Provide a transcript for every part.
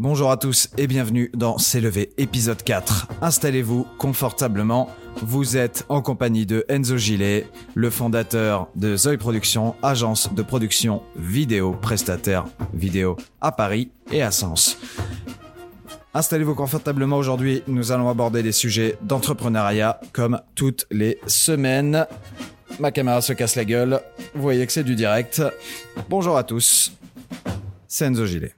Bonjour à tous et bienvenue dans C'est levé épisode 4. Installez-vous confortablement. Vous êtes en compagnie de Enzo Gillet, le fondateur de Zoe Productions, agence de production vidéo, prestataire vidéo à Paris et à Sens. Installez-vous confortablement aujourd'hui, nous allons aborder des sujets d'entrepreneuriat comme toutes les semaines. Ma caméra se casse la gueule, vous voyez que c'est du direct. Bonjour à tous, c'est Enzo Gillet.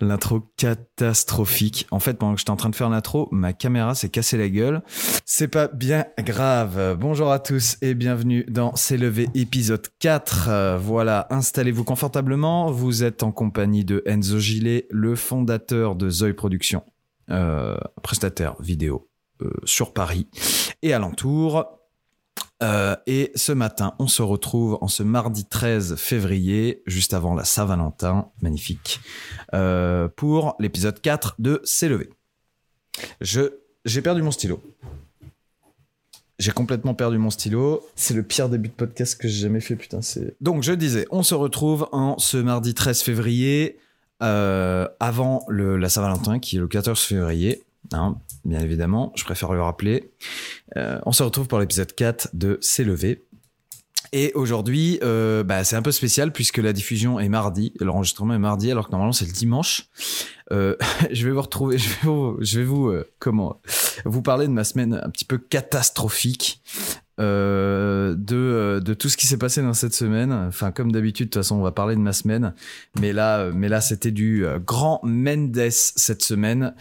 L'intro catastrophique. En fait, pendant que j'étais en train de faire l'intro, ma caméra s'est cassée la gueule. C'est pas bien grave. Bonjour à tous et bienvenue dans C'est levé épisode 4. Euh, voilà, installez-vous confortablement. Vous êtes en compagnie de Enzo Gillet, le fondateur de Zoe Productions, euh, prestataire vidéo euh, sur Paris et alentour. Euh, et ce matin, on se retrouve en ce mardi 13 février, juste avant la Saint-Valentin, magnifique, euh, pour l'épisode 4 de C'est levé. Je, j'ai perdu mon stylo. J'ai complètement perdu mon stylo. C'est le pire début de podcast que j'ai jamais fait, putain. C'est... Donc, je disais, on se retrouve en ce mardi 13 février, euh, avant le, la Saint-Valentin, qui est le 14 février. Hein, bien évidemment, je préfère le rappeler. Euh, on se retrouve pour l'épisode 4 de C'est levé. Et aujourd'hui, euh, bah, c'est un peu spécial puisque la diffusion est mardi, l'enregistrement est mardi alors que normalement c'est le dimanche. Euh, je vais vous retrouver, je vais comment vous parler de ma semaine un petit peu catastrophique. Euh, de, euh, de tout ce qui s'est passé dans cette semaine. Enfin, comme d'habitude, de toute façon, on va parler de ma semaine. Mais là, euh, mais là, c'était du grand Mendes cette semaine.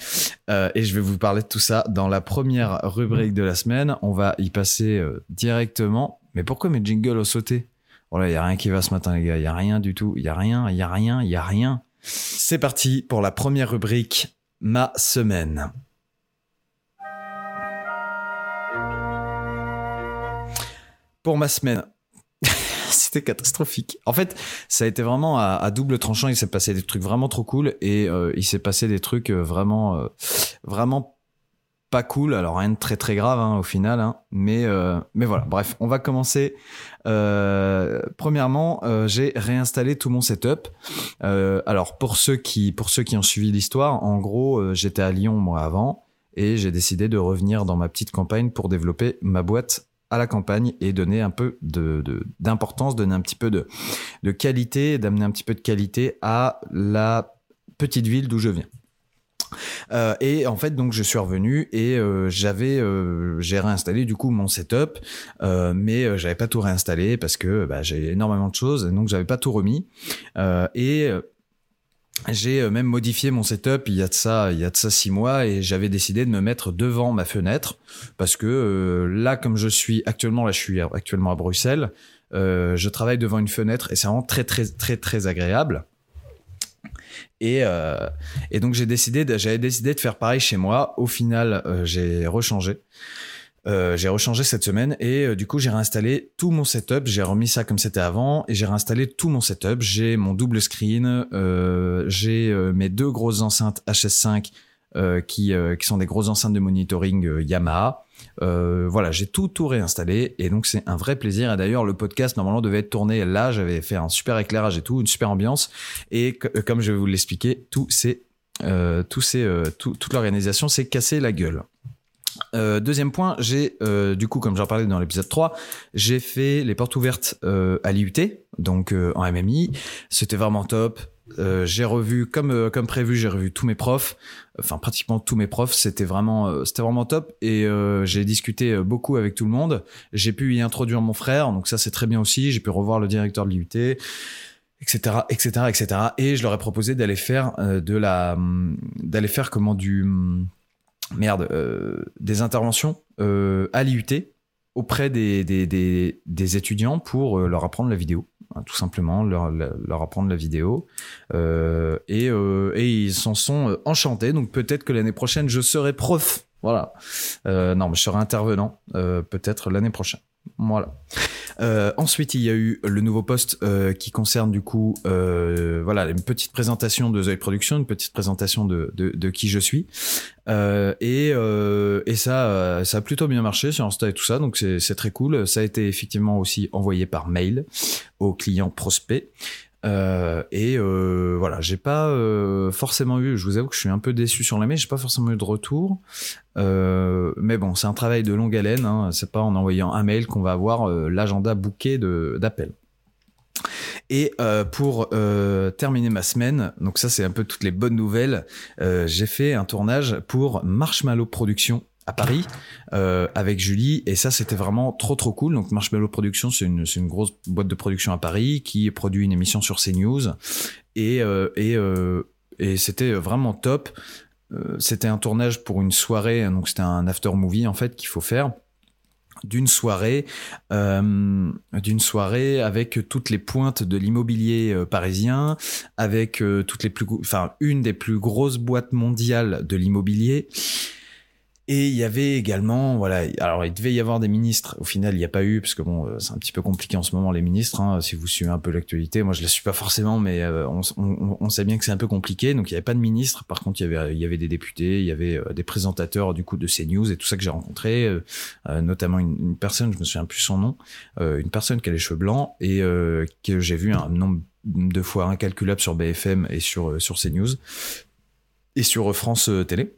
Et je vais vous parler de tout ça dans la première rubrique de la semaine. On va y passer directement. Mais pourquoi mes jingles ont sauté? Voilà, il y a rien qui va ce matin, les gars. Il y a rien du tout. Il y a rien, il y a rien, il y a rien. C'est parti pour la première rubrique, ma semaine. Pour ma semaine, c'était catastrophique. En fait, ça a été vraiment à, double tranchant. Il s'est passé des trucs vraiment trop cool et euh, il s'est passé des trucs euh, vraiment, euh, vraiment pas cool. Alors rien de très très grave hein, au final, hein. mais mais voilà. Bref, on va commencer. Premièrement, j'ai réinstallé tout mon setup. Alors pour ceux qui pour ceux qui ont suivi l'histoire, en gros, j'étais à Lyon moi avant et j'ai décidé de revenir dans ma petite campagne pour développer ma boîte à la campagne et donner un peu de de- d'importance, donner un petit peu de de qualité, d'amener un petit peu de qualité à la petite ville d'où je viens. Euh, et en fait, donc je suis revenu et euh, j'avais, euh, j'ai réinstallé du coup mon setup, mais j'avais pas tout réinstallé parce que bah, j'ai énormément de choses, donc j'avais pas tout remis. Et j'ai euh, même modifié mon setup il y a de ça, il y a de ça six mois et j'avais décidé de me mettre devant ma fenêtre parce que euh, là, comme je suis actuellement, là, je suis actuellement à Bruxelles, euh, je travaille devant une fenêtre et c'est vraiment très très très très agréable. Et, euh, et donc j'ai décidé, j'avais décidé de faire pareil chez moi. Au final, euh, j'ai rechangé. Euh, j'ai rechangé cette semaine et euh, du coup j'ai réinstallé tout mon setup. J'ai remis ça comme c'était avant et j'ai réinstallé tout mon setup. J'ai mon double screen, euh, j'ai mes deux grosses enceintes HS5 euh, qui, qui sont des grosses enceintes de monitoring Yamaha. Voilà, j'ai tout tout réinstallé et donc c'est un vrai plaisir. Et d'ailleurs le podcast normalement devait être tourné là. J'avais fait un super éclairage et tout, une super ambiance. Et co- comme je vais vous l'expliquer, tout c'est tout c'est tout- toute l'organisation s'est cassé la gueule. Euh, deuxième point, j'ai euh, du coup, comme j'en parlais dans l'épisode 3, j'ai fait les portes ouvertes euh, à l'IUT, donc euh, en MMI. C'était vraiment top. Euh, j'ai revu comme euh, comme prévu, j'ai revu tous mes profs, enfin pratiquement tous mes profs. C'était vraiment c'était vraiment top et j'ai discuté beaucoup avec tout le monde. J'ai pu y introduire mon frère, donc ça c'est très bien aussi. J'ai pu revoir le directeur de l'IUT etc etc etc et je leur ai proposé d'aller faire de la hum, d'aller faire comment du hum, merde euh, des interventions euh, à l'IUT auprès des, des, étudiants pour euh, leur apprendre la vidéo hein, tout simplement leur, apprendre la vidéo. Euh, et, euh, et ils s'en sont enchantés. Donc peut-être que l'année prochaine je serai prof. Voilà. Non mais je serai intervenant peut-être l'année prochaine. Voilà euh, ensuite, il y a eu le nouveau poste euh, qui concerne du coup, euh, voilà, une petite présentation de Zoe Production, une petite présentation de, de, de qui je suis. Euh, et, euh, et ça, euh, ça a plutôt bien marché sur Insta et tout ça, donc c'est c'est très cool. Ça a été effectivement aussi envoyé par mail aux clients prospects. Et voilà, j'ai pas forcément eu. Je vous avoue que je suis un peu déçu sur la mail. J'ai pas forcément eu de retour. mais bon, c'est un travail de longue haleine. Hein. C'est pas en envoyant un mail qu'on va avoir l'agenda bouquet d'appels. Et euh, pour euh, terminer ma semaine, donc ça c'est un peu toutes les bonnes nouvelles, euh, j'ai fait un tournage pour Marshmallow Productions à Paris avec Julie. Et ça c'était vraiment trop trop cool. Donc Marshmallow Productions c'est une, une grosse boîte de production à Paris qui produit une émission sur CNews. Et, et, et c'était vraiment top. c'était un tournage pour une soirée, donc c'était un after movie en fait qu'il faut faire. D'une soirée, euh, d'une soirée avec toutes les pointes de l'immobilier euh, parisien, avec euh, toutes les plus, enfin une des plus grosses boîtes mondiales de l'immobilier, et il y avait également, voilà, alors il devait y avoir des ministres. Au final, il n'y a pas eu, parce que bon, euh, c'est un petit peu compliqué en ce moment les ministres. Hein, si vous suivez un peu l'actualité, moi je la suis pas forcément, mais euh, on, sait bien que c'est un peu compliqué. Donc il n'y avait pas de ministre. Par contre, il y avait, des députés, il y avait euh, des présentateurs du coup de CNews et tout ça que j'ai rencontré, notamment une, une, personne, je me souviens plus son nom, une personne qui a les cheveux blancs et que j'ai vu un nombre de fois incalculable sur BFM et sur sur CNews et sur France Télé.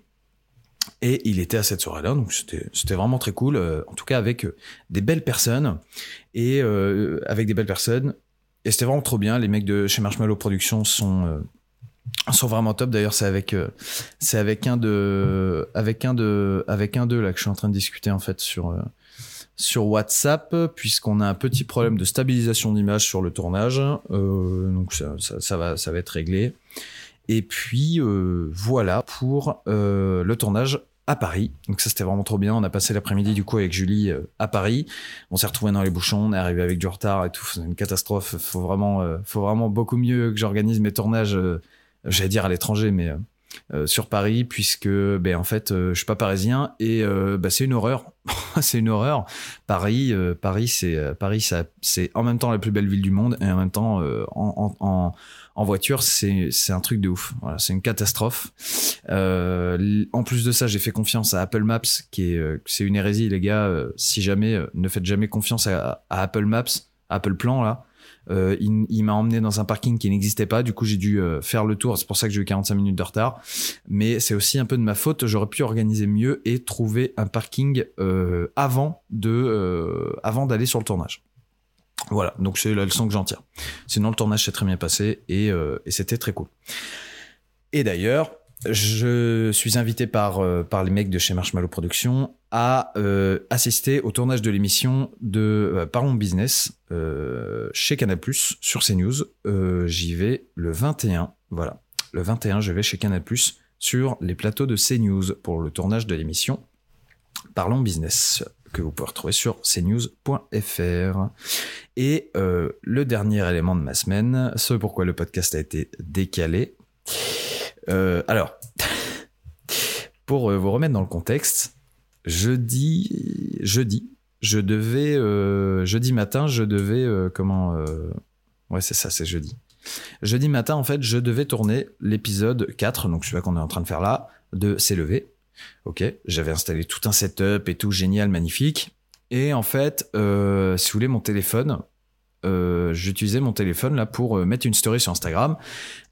Et il était à cette soirée-là, donc c'était vraiment très cool, euh, en tout cas avec euh, des belles personnes, et euh, avec des belles personnes, et c'était vraiment trop bien, les mecs de chez Marshmallow Productions sont, sont vraiment top, d'ailleurs c'est avec, c'est avec un de, avec un de, avec un d'eux là que je suis en train de discuter en fait sur, sur WhatsApp, puisqu'on a un petit problème de stabilisation d'image sur le tournage, donc ça, va, ça va être réglé. Et puis voilà pour le tournage à Paris. Donc ça c'était vraiment trop bien. On a passé l'après-midi du coup avec Julie euh, à Paris. On s'est retrouvé dans les bouchons, on est arrivé avec du retard et tout. C'est une catastrophe. Faut vraiment, euh, faut vraiment beaucoup mieux que j'organise mes tournages. Euh, j'allais dire à l'étranger, mais sur Paris, puisque ben en fait je suis pas parisien et ben, c'est une horreur. c'est une horreur. Paris, Paris c'est Paris, c'est en même temps la plus belle ville du monde et en même temps en, en en voiture, c'est un truc de ouf. C'est une catastrophe. Euh, en plus de ça, j'ai fait confiance à Apple Maps, qui est euh, c'est une hérésie, les gars. Euh, si jamais, ne faites jamais confiance à, Apple Maps, Apple Plan là. Il, m'a emmené dans un parking qui n'existait pas. Du coup, j'ai dû faire le tour. C'est pour ça que j'ai eu 45 minutes de retard. Mais c'est aussi un peu de ma faute. J'aurais pu organiser mieux et trouver un parking avant de, avant d'aller sur le tournage. Voilà, donc c'est la leçon que j'en tire. Sinon, le tournage s'est très bien passé et, euh, c'était très cool. Et d'ailleurs, je suis invité par, euh, par les mecs de chez Marshmallow Productions à euh, assister au tournage de l'émission de Parlons Business chez Canal+, sur CNews. J'y vais le 21, voilà. Le 21, je vais chez Canal+, sur les plateaux de CNews pour le tournage de l'émission Parlons Business que vous pouvez retrouver sur cnews.fr. Et euh, le dernier élément de ma semaine, ce pourquoi le podcast a été décalé. Euh, alors, pour euh, vous remettre dans le contexte, jeudi, jeudi, je devais, jeudi matin, je devais, comment, ouais c'est ça, c'est jeudi. Jeudi matin, en fait, je devais tourner l'épisode 4, donc celui qu'on est en train de faire là, de S'élever. Ok, j'avais installé tout un setup et tout génial, magnifique. Et en fait, euh, si vous voulez, mon téléphone, euh, j'utilisais mon téléphone là pour euh, mettre une story sur Instagram.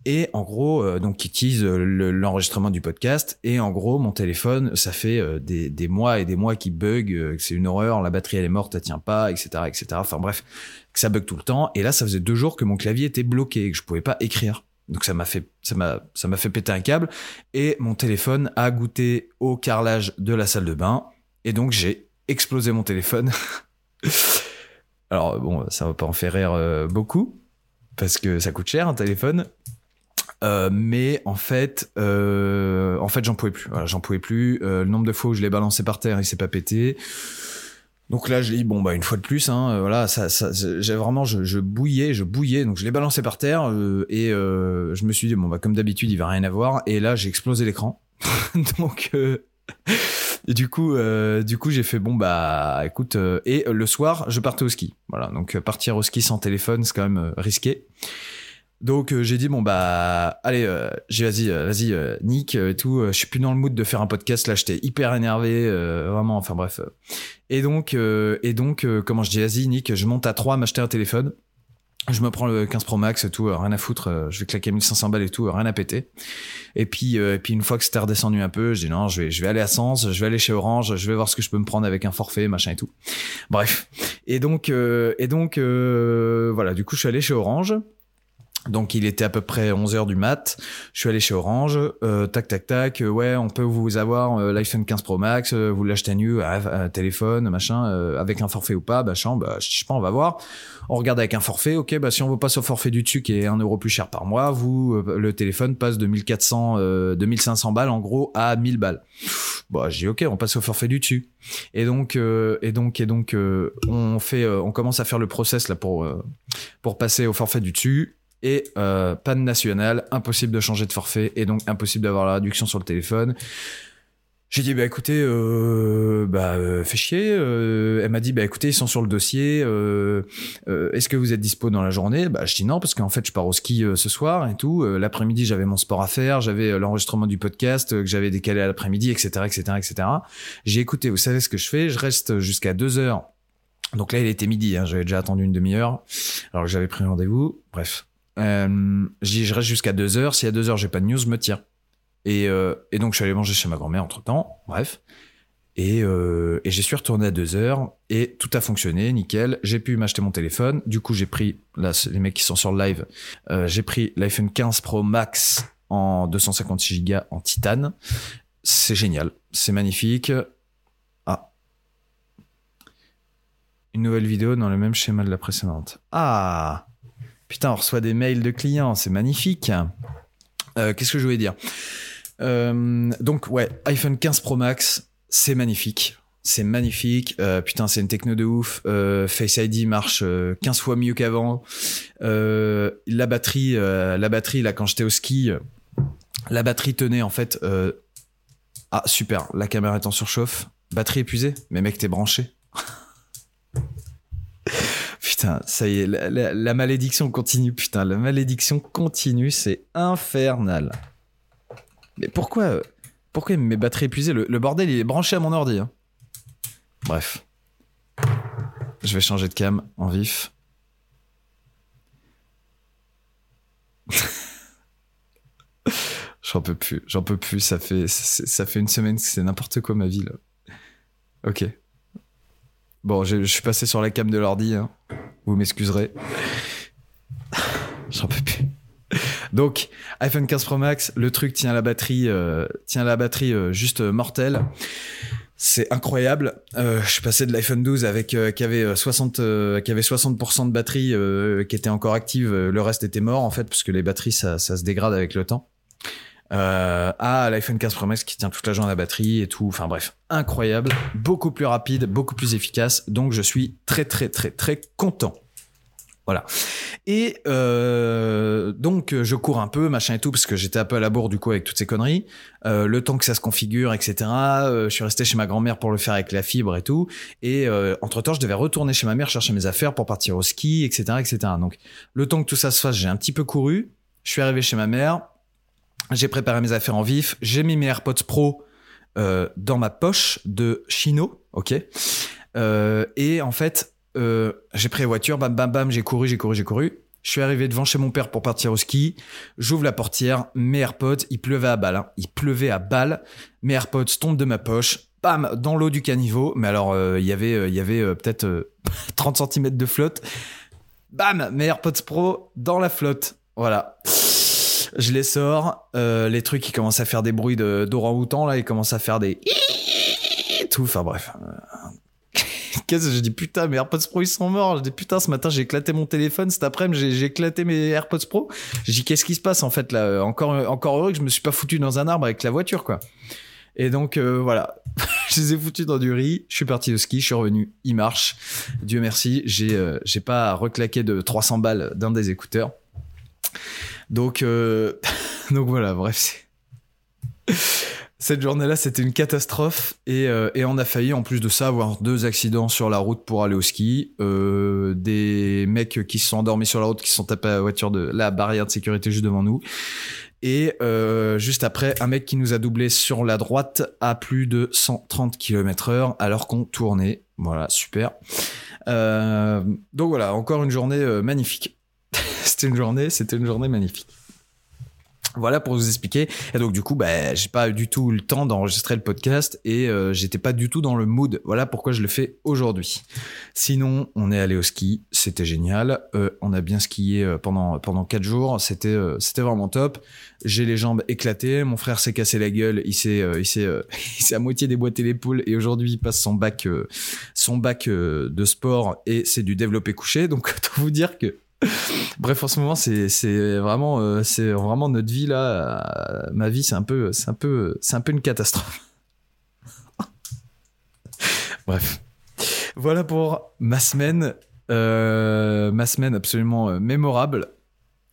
Et en gros donc qui utilise l'enregistrement du podcast. Et en gros mon téléphone ça fait des, mois et des mois qui bug c'est une horreur la batterie elle est morte elle tient pas etc etc enfin bref que ça bug tout le temps. Et là ça faisait deux jours que mon clavier était bloqué et que je pouvais pas écrire. Donc ça m'a fait ça m'a ça m'a fait péter un câble. Et mon téléphone a goûté au carrelage de la salle de bain. Et donc j'ai explosé mon téléphone. Alors bon, ça va pas en faire rire euh, beaucoup parce que ça coûte cher un téléphone. Euh, mais en fait, euh, en fait, j'en pouvais plus. Voilà, j'en pouvais plus. le nombre de fois où je l'ai balancé par terre, il s'est pas pété. Donc là, je dis bon bah une fois de plus, hein, voilà, ça, ça j'ai vraiment, je, je, bouillais, je bouillais, donc je l'ai balancé par terre et je me suis dit bon bah comme d'habitude, il va rien avoir. Et là, j'ai explosé l'écran. donc et du coup, du coup, j'ai fait bon bah écoute. et le soir, je partais au ski. Voilà, donc partir au ski sans téléphone, c'est quand même risqué. Donc euh, j'ai dit bon bah allez euh, j'ai vas-y euh, vas-y Nick et tout je suis plus dans le mood de faire un podcast là j'étais hyper énervé vraiment enfin bref et donc et donc comment je dis vas-y Nick je monte à 3 m'acheter un téléphone je me prends le 15 Pro Max et tout, euh, rien à foutre, euh, je vais claquer 1500 balles et tout, euh, rien à péter. Et puis, et puis une fois que c'était redescendu un peu, je dis non, je vais, je vais aller à Sens, je vais aller chez Orange, je vais voir ce que je peux me prendre avec un forfait, machin et tout. Bref. Et donc, et donc, voilà, du coup, je suis allé chez Orange. Donc il était à peu près 11h du mat. Je suis allé chez Orange, euh, tac tac tac, euh, ouais, on peut vous avoir euh, l'iPhone 15 Pro Max, vous l'achetez nu, à, téléphone, machin, avec un forfait ou pas, machin, bah je sais pas, on va voir. On regarde avec un forfait, ok, bah si on veut passer au forfait du dessus qui est un euro plus cher par mois, vous le téléphone passe de 1400 2500 balles en gros à 1000 balles. Bah j'ai ok, on passe au forfait du dessus. Et donc et donc et donc on fait on commence à faire le process là pour pour passer au forfait du dessus et euh, panne nationale, impossible de changer de forfait et donc impossible d'avoir la réduction sur le téléphone. J'ai dit bah écoutez, euh, bah euh, fait chier. Euh, elle m'a dit bah écoutez ils sont sur le dossier. Euh, Est-ce que vous êtes dispo dans la journée? Bah je dis non parce qu'en fait je pars au ski ce soir et tout. L'après-midi j'avais mon sport à faire, j'avais l'enregistrement du podcast que j'avais décalé à l'après-midi, etc., etc., etc. J'ai écouté. Vous savez ce que je fais? Je reste jusqu'à deux heures. Donc là il était midi. Hein, j'avais déjà attendu une demi-heure alors que j'avais pris rendez-vous. Bref, euh, je reste jusqu'à 2 heures. Si à 2 heures j'ai pas de news, je me tire. Et, euh, donc je suis allé manger chez ma grand-mère entre temps. Bref. Et, euh, et j'y suis retourné à 2 heures et tout a fonctionné, nickel. J'ai pu m'acheter mon téléphone. Du coup, j'ai pris, là, les mecs qui sont sur le live, euh, j'ai pris l'iPhone 15 Pro Max en 256 Go en titane. C'est génial, c'est magnifique. Ah. Une nouvelle vidéo dans le même schéma de la précédente. Ah Putain, on reçoit des mails de clients, c'est magnifique. Euh, qu'est-ce que je voulais dire euh, Donc ouais, iPhone 15 Pro Max, c'est magnifique. C'est magnifique. Euh, putain, c'est une techno de ouf. Face ID marche 15 fois mieux qu'avant. la batterie, la batterie là quand j'étais au ski, la batterie tenait en fait. Ah super, la caméra est en surchauffe. Batterie épuisée, mais mec t'es branché. Putain, ça y est, la, malédiction continue. Putain, la malédiction continue, c'est infernal. Mais pourquoi, euh, pourquoi mes batteries épuisées le, bordel, il est branché à mon ordi. Hein. Bref. Je vais changer de cam en vif. j'en peux plus, j'en peux plus. Ça fait, ça fait une semaine que c'est n'importe quoi ma vie là. Ok. Bon, je, suis passé sur la cam de l'ordi. Hein. Vous m'excuserez. J'en peux plus. Donc, iPhone 15 Pro Max, le truc tient la batterie, euh, tient la batterie euh, juste mortelle. C'est incroyable. Euh, je suis passé de l'iPhone 12 avec qui avait 60 qui avait 60% de batterie qui était encore active. Le reste était mort en fait parce que les batteries ça, ça se dégrade avec le temps euh, à l'iPhone 15 Pro Max qui tient toute la journée à la batterie et tout. Enfin bref, incroyable, beaucoup plus rapide, beaucoup plus efficace. Donc je suis très très très très content. Voilà. Et euh, donc je cours un peu, machin et tout, parce que j'étais un peu à la bourre du coup avec toutes ces conneries. Euh, le temps que ça se configure, etc. Euh, je suis resté chez ma grand-mère pour le faire avec la fibre et tout. Et euh, entre temps, je devais retourner chez ma mère chercher mes affaires pour partir au ski, etc., etc. Donc le temps que tout ça se fasse, j'ai un petit peu couru. Je suis arrivé chez ma mère. J'ai préparé mes affaires en vif. J'ai mis mes AirPods Pro euh, dans ma poche de chino, ok? Euh, et en fait, euh, j'ai pris la voiture, bam bam bam, j'ai couru, j'ai couru, j'ai couru. Je suis arrivé devant chez mon père pour partir au ski. J'ouvre la portière, mes AirPods, il pleuvait à balles. Hein. Il pleuvait à balles. Mes AirPods tombent de ma poche. Bam, dans l'eau du caniveau. Mais alors, il y avait, il y avait peut-être 30 cm de flotte. Bam, mes AirPods Pro dans la flotte. Voilà. Je les sors. Euh, les trucs, ils commencent à faire des bruits d'orang-outan, là. Ils commencent à faire des... Tout. Enfin, bref. Qu'est-ce que je dis putain mes AirPods Pro ils sont morts. Je dis putain ce matin j'ai éclaté mon téléphone, cet après-midi j'ai éclaté mes AirPods Pro. Je dis qu'est-ce qui se passe en fait là Encore encore heureux que je me suis pas foutu dans un arbre avec la voiture quoi. Et donc voilà, je les ai foutus dans du riz. Je suis parti au ski, je suis revenu, il marche. Dieu merci, j'ai euh, j'ai pas reclaqué de 300 balles d'un des écouteurs. Donc, euh, donc voilà, bref. Cette journée-là, c'était une catastrophe et, euh, et, on a failli, en plus de ça, avoir deux accidents sur la route pour aller au ski. Euh, des mecs qui se sont endormis sur la route, qui sont tapés à la voiture de la barrière de sécurité juste devant nous. Et juste après, un mec qui nous a doublé sur la droite à plus de 130 km heure alors qu'on tournait. Voilà, super. Donc voilà, encore une journée magnifique. C'était une journée, c'était une journée magnifique. Voilà pour vous expliquer. Et donc du coup, bah, j'ai pas du tout eu le temps d'enregistrer le podcast et euh, j'étais pas du tout dans le mood. Voilà pourquoi je le fais aujourd'hui. Sinon, on est allé au ski, c'était génial. Euh, on a bien skié euh, pendant pendant quatre jours, c'était c'était vraiment top. J'ai les jambes éclatées. Mon frère s'est cassé la gueule, il s'est il s'est il s'est à moitié déboîté l'épaule et aujourd'hui il passe son bac son bac de sport et c'est du développé couché. Donc autant vous dire que Bref, en ce moment, c'est vraiment euh, vraiment notre vie là. euh, ma vie, c'est un peu un un peu une catastrophe. Bref, voilà pour ma semaine, euh, ma semaine absolument mémorable.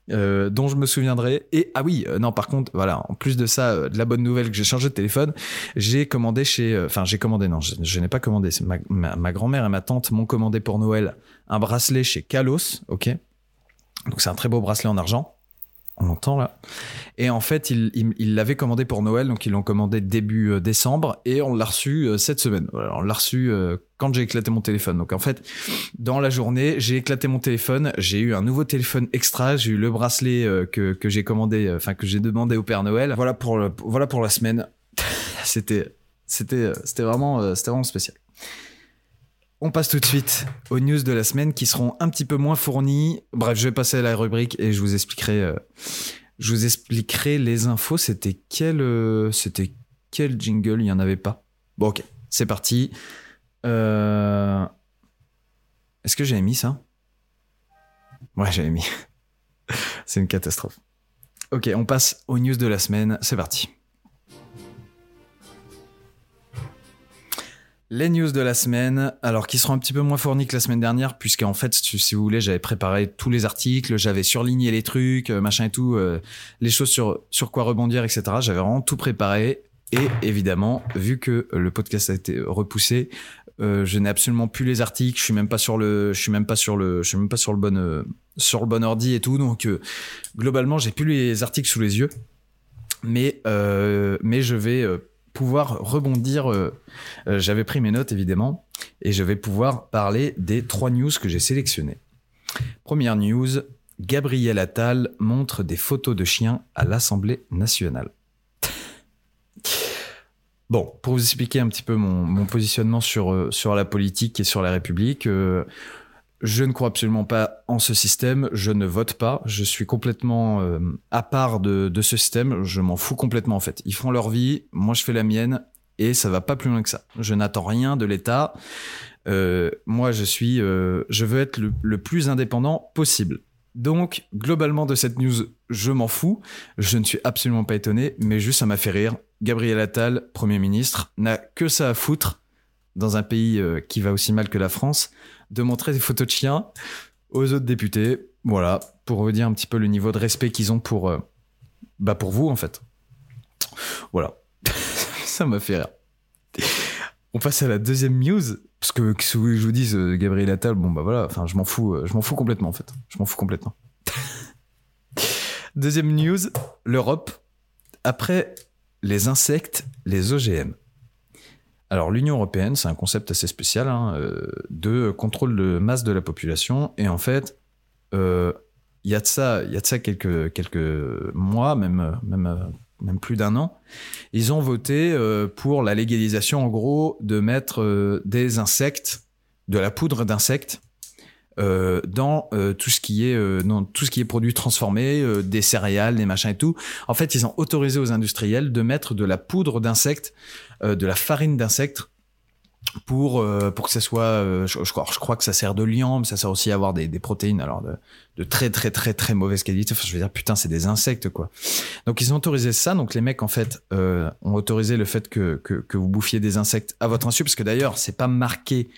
dont je me souviendrai et ah oui non par contre voilà en plus de ça de la bonne nouvelle que j'ai changé de téléphone j'ai commandé chez enfin j'ai commandé non je, n'ai pas commandé ma, ma, ma grand-mère et ma tante m'ont commandé pour Noël un bracelet chez Kalos ok? Donc c'est un très beau bracelet en argent. On l'entend là. Et en fait, il, il l'avaient commandé pour Noël, donc ils l'ont commandé début euh, décembre et on l'a reçu euh, cette semaine. On l'a reçu euh, quand j'ai éclaté mon téléphone. Donc en fait, dans la journée, j'ai éclaté mon téléphone, j'ai eu un nouveau téléphone extra, j'ai eu le bracelet que, j'ai commandé, enfin que j'ai demandé au Père Noël. Voilà pour voilà pour la semaine. c'était c'était c'était vraiment c'était vraiment spécial. On passe tout de suite aux news de la semaine qui seront un petit peu moins fournies. Bref, je vais passer à la rubrique et je vous expliquerai, euh, je vous expliquerai les infos. C'était quel, euh, jingle? Il y en avait pas. Bon, ok, c'est parti. Euh, Est-ce que j'avais mis ça? Ouais, j'avais mis. c'est une catastrophe. Ok, on passe aux news de la semaine. C'est parti. Les news de la semaine, alors qui seront un petit peu moins fournis que la semaine dernière, puisqu'en fait, si vous voulez, j'avais préparé tous les articles, j'avais surligné les trucs, euh, machin et tout, euh, les choses sur, sur quoi rebondir, etc. J'avais vraiment tout préparé. Et évidemment, vu que le podcast a été repoussé, euh, je n'ai absolument plus les articles. Je suis même pas sur le, je suis même pas sur le, je suis même pas sur le bon, euh, sur le bon ordi et tout. Donc euh, globalement, j'ai plus les articles sous les yeux, mais euh, mais je vais pouvoir rebondir. euh, euh, J'avais pris mes notes évidemment, et je vais pouvoir parler des trois news que j'ai sélectionnées. Première news Gabriel Attal montre des photos de chiens à l'Assemblée nationale. Bon, pour vous expliquer un petit peu mon, positionnement sur, euh, sur la politique et sur la République, euh, je ne crois absolument pas en ce système, je ne vote pas, je suis complètement euh, à part de, ce système, je m'en fous complètement en fait. Ils font leur vie, moi je fais la mienne, et ça va pas plus loin que ça. Je n'attends rien de l'État. Euh, moi, je suis, euh, je veux être le, le plus indépendant possible. Donc, globalement de cette news, je m'en fous. Je ne suis absolument pas étonné, mais juste ça m'a fait rire. Gabriel Attal, Premier ministre, n'a que ça à foutre dans un pays euh, qui va aussi mal que la France, de montrer des photos de chiens aux autres députés. Voilà, pour vous dire un petit peu le niveau de respect qu'ils ont pour, euh, bah pour vous en fait. Voilà, ça m'a fait rire. On passe à la deuxième news parce que que je vous dise euh, Gabriel Attal, bon bah voilà, enfin je m'en fous, je m'en fous complètement en fait, je m'en fous complètement. deuxième news, l'Europe après les insectes, les OGM. Alors l'Union européenne, c'est un concept assez spécial hein, euh, de contrôle de masse de la population. Et en fait, euh, il y a de ça, y a de ça quelques quelques mois, même même même plus d'un an, ils ont voté euh, pour la légalisation en gros de mettre des insectes, de la poudre d'insectes euh, dans euh, tout ce qui est euh, dans tout ce qui est produit transformé, euh, des céréales, des machins et tout. En fait, ils ont autorisé aux industriels de mettre de la poudre d'insectes, euh, de la farine d'insectes pour euh, pour que ça soit je, je crois je crois que ça sert de liant mais ça sert aussi à avoir des, des protéines alors de, de très très très très mauvaise qualité. Enfin je veux dire putain c'est des insectes quoi. Donc ils ont autorisé ça. Donc les mecs en fait euh, ont autorisé le fait que, que que vous bouffiez des insectes à votre insu parce que d'ailleurs c'est pas marqué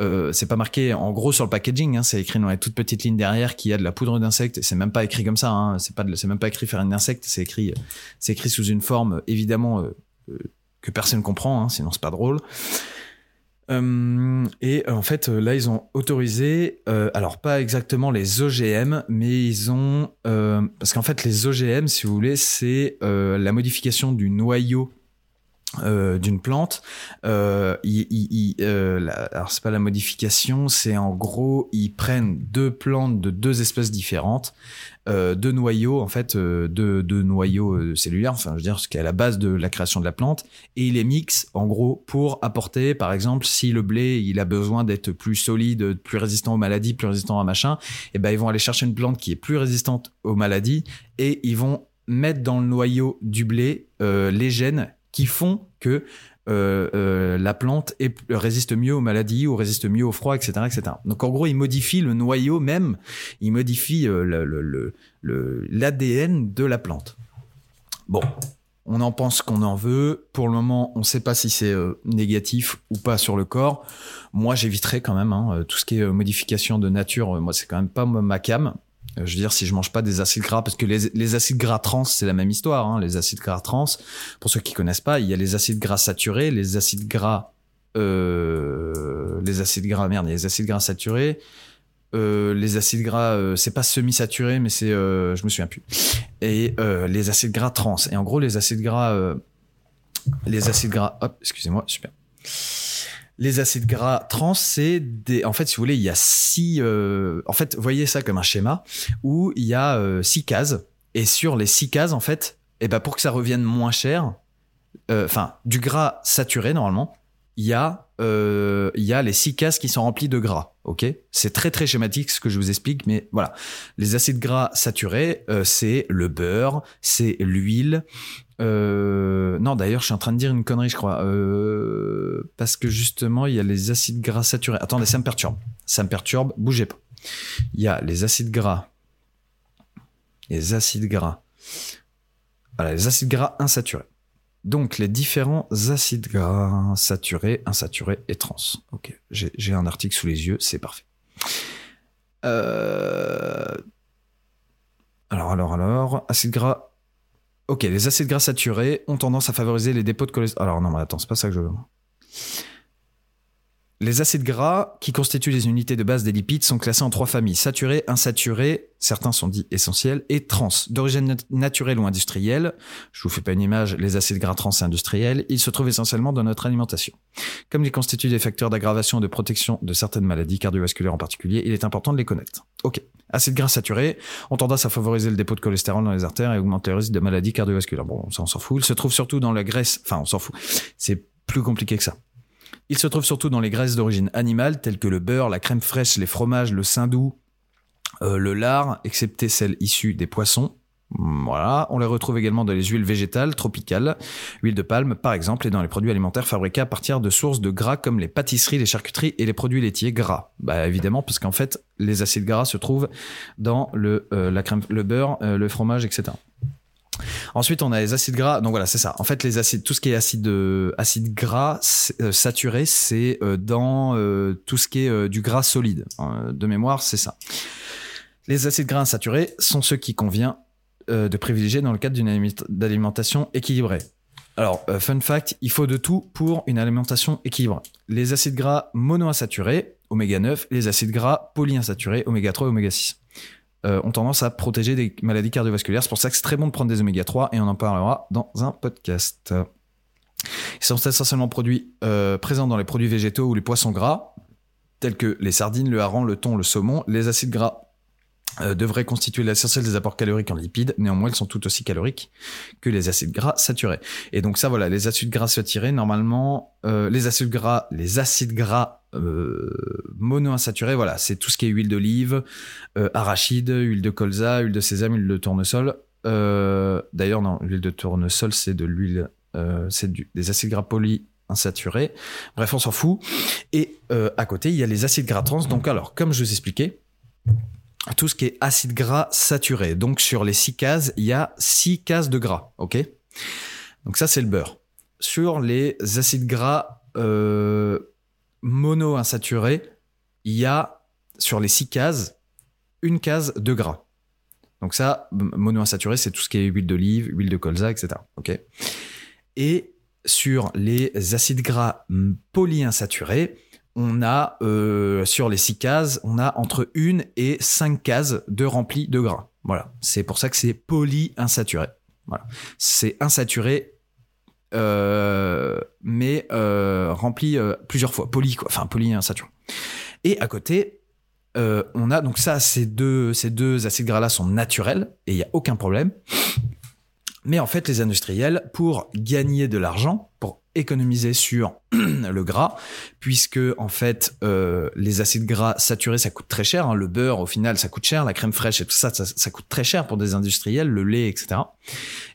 euh, c'est pas marqué en gros sur le packaging, hein, c'est écrit dans les toutes petites lignes derrière qu'il y a de la poudre d'insectes. C'est même pas écrit comme ça, hein, c'est même pas écrit farine d'insecte, c'est écrit, c'est écrit sous une forme évidemment euh, euh, que personne comprend, hein, sinon c'est pas drôle. Et en fait, là, ils ont autorisé, alors pas exactement les OGM, mais ils ont, parce qu'en fait, les OGM, si vous voulez, c'est la modification du noyau euh, d'une plante. Euh, euh, alors c'est pas la modification, c'est en gros ils prennent deux plantes de deux espèces différentes, deux noyaux en fait, deux, deux noyaux cellulaires, enfin je veux dire ce qui est à la base de la création de la plante, et ils les mixent en gros pour apporter, par exemple, si le blé il a besoin d'être plus solide, plus résistant aux maladies, plus résistant à machin, et ben ils vont aller chercher une plante qui est plus résistante aux maladies et ils vont mettre dans le noyau du blé les gènes qui font que euh, euh, la plante résiste mieux aux maladies ou résiste mieux au froid, etc., etc. Donc en gros, il modifie le noyau même, il modifie euh, l'ADN de la plante. Bon, on en pense qu'on en veut. Pour le moment, on ne sait pas si c'est négatif ou pas sur le corps. Moi, j'éviterai quand même hein, tout ce qui est modification de nature. Moi, c'est quand même pas ma cam. Euh, Je veux dire, si je mange pas des acides gras, parce que les, les acides gras trans, c'est la même histoire. hein, les acides gras trans, pour ceux qui connaissent pas, il y a les acides gras saturés, les acides gras, euh, les acides gras, merde, il y a les acides gras saturés, euh, les acides gras, euh, c'est pas semi-saturé, mais c'est, euh, je me souviens plus, et euh, les acides gras trans. Et en gros, les acides gras, les acides gras, hop, excusez-moi, super. Les acides gras trans, c'est des. En fait, si vous voulez, il y a six. euh, En fait, voyez ça comme un schéma où il y a euh, six cases. Et sur les six cases, en fait, et ben pour que ça revienne moins cher, euh, enfin, du gras saturé normalement, il y a il y a les six cases qui sont remplies de gras. Ok, c'est très très schématique ce que je vous explique, mais voilà. Les acides gras saturés, c'est le beurre, c'est l'huile. Euh, non, d'ailleurs, je suis en train de dire une connerie, je crois, Euh, parce que justement, il y a les acides gras saturés. Attendez, ça me perturbe. Ça me perturbe. Bougez pas. Il y a les acides gras, les acides gras. Voilà, les acides gras insaturés. Donc, les différents acides gras saturés, insaturés et trans. Ok, j'ai un article sous les yeux, c'est parfait. Euh... Alors, alors, alors, acides gras. Ok, les acides gras saturés ont tendance à favoriser les dépôts de cholestérol. Alors, non, mais attends, c'est pas ça que je veux. Les acides gras, qui constituent les unités de base des lipides, sont classés en trois familles saturés, insaturés, certains sont dits essentiels, et trans. D'origine nat- naturelle ou industrielle, je vous fais pas une image, les acides gras trans et industriels, ils se trouvent essentiellement dans notre alimentation. Comme ils constituent des facteurs d'aggravation et de protection de certaines maladies cardiovasculaires en particulier, il est important de les connaître. Ok. Acides gras saturés ont tendance à favoriser le dépôt de cholestérol dans les artères et augmenter le risque de maladies cardiovasculaires. Bon, ça on s'en fout. Ils se trouvent surtout dans la graisse, enfin on s'en fout. C'est plus compliqué que ça. Il se trouve surtout dans les graisses d'origine animale, telles que le beurre, la crème fraîche, les fromages, le sein doux, euh, le lard, excepté celles issues des poissons. Voilà, on les retrouve également dans les huiles végétales, tropicales, huile de palme par exemple, et dans les produits alimentaires fabriqués à partir de sources de gras comme les pâtisseries, les charcuteries et les produits laitiers gras. Bah évidemment, parce qu'en fait, les acides gras se trouvent dans le, euh, la crème, le beurre, euh, le fromage, etc. Ensuite, on a les acides gras. Donc voilà, c'est ça. En fait, les acides, tout ce qui est acide, euh, gras euh, saturé, c'est euh, dans tout ce qui est du gras solide. Euh, de mémoire, c'est ça. Les acides gras insaturés sont ceux qui convient de privilégier dans le cadre d'une aliment- d'alimentation équilibrée. Alors, fun fact, il faut de tout pour une alimentation équilibrée. Les acides gras monoinsaturés, oméga 9, et les acides gras polyinsaturés, oméga 3 et oméga 6 euh, ont tendance à protéger des maladies cardiovasculaires. C'est pour ça que c'est très bon de prendre des oméga 3 et on en parlera dans un podcast. Ils sont essentiellement produits euh, présents dans les produits végétaux ou les poissons gras, tels que les sardines, le hareng, le thon, le saumon. Les acides gras euh, devraient constituer l'essentiel des apports caloriques en lipides. Néanmoins, ils sont tout aussi caloriques que les acides gras saturés. Et donc ça, voilà, les acides gras saturés, normalement, les acides gras, les acides gras monoinsaturés, voilà, c'est tout ce qui est huile d'olive, euh, arachide, huile de colza, huile de sésame, huile de tournesol. Euh, D'ailleurs, non, l'huile de tournesol, c'est de l'huile, euh, c'est des acides gras polyinsaturés. Bref, on s'en fout. Et euh, à côté, il y a les acides gras trans. Donc, alors, comme je vous expliquais, tout ce qui est acide gras saturé. Donc, sur les six cases, il y a six cases de gras. OK? Donc, ça, c'est le beurre. Sur les acides gras euh, monoinsaturés, il y a sur les six cases une case de gras. Donc ça, monoinsaturé, c'est tout ce qui est huile d'olive, huile de colza, etc. Et sur les acides gras polyinsaturés, on a euh, sur les six cases, on a entre une et cinq cases de remplis de gras. Voilà. C'est pour ça que c'est polyinsaturé. Voilà. C'est insaturé mais rempli plusieurs fois, poli quoi, enfin polyinsaturé. Et à côté, on a donc ça, ces deux, ces deux acides gras là sont naturels et il y a aucun problème. Mais en fait, les industriels, pour gagner de l'argent, pour économiser sur le gras, puisque en fait euh, les acides gras saturés ça coûte très cher, hein. le beurre au final ça coûte cher, la crème fraîche et tout ça, ça, coûte très cher pour des industriels, le lait etc.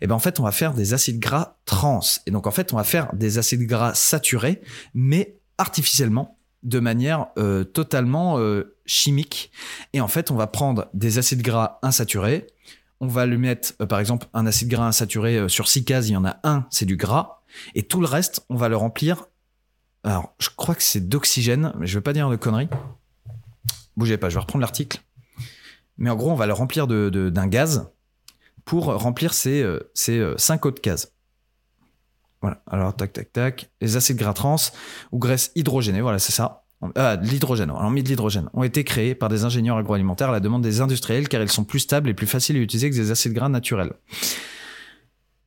Et ben en fait on va faire des acides gras trans, et donc en fait on va faire des acides gras saturés, mais artificiellement de manière euh, totalement euh, chimique. Et en fait on va prendre des acides gras insaturés, on va lui mettre, par exemple, un acide gras insaturé sur six cases, il y en a un, c'est du gras. Et tout le reste, on va le remplir. Alors, je crois que c'est d'oxygène, mais je veux pas dire de conneries. Bougez pas, je vais reprendre l'article. Mais en gros, on va le remplir d'un de, d'un gaz pour remplir ces, euh, ces euh, cinq autres cases. Voilà. Alors, tac, tac, tac. Les acides gras trans ou graisses hydrogénées, voilà, c'est ça. Ah, l'hydrogène, alors mis de l'hydrogène, ont été créés par des ingénieurs agroalimentaires à la demande des industriels car ils sont plus stables et plus faciles à utiliser que des acides gras naturels.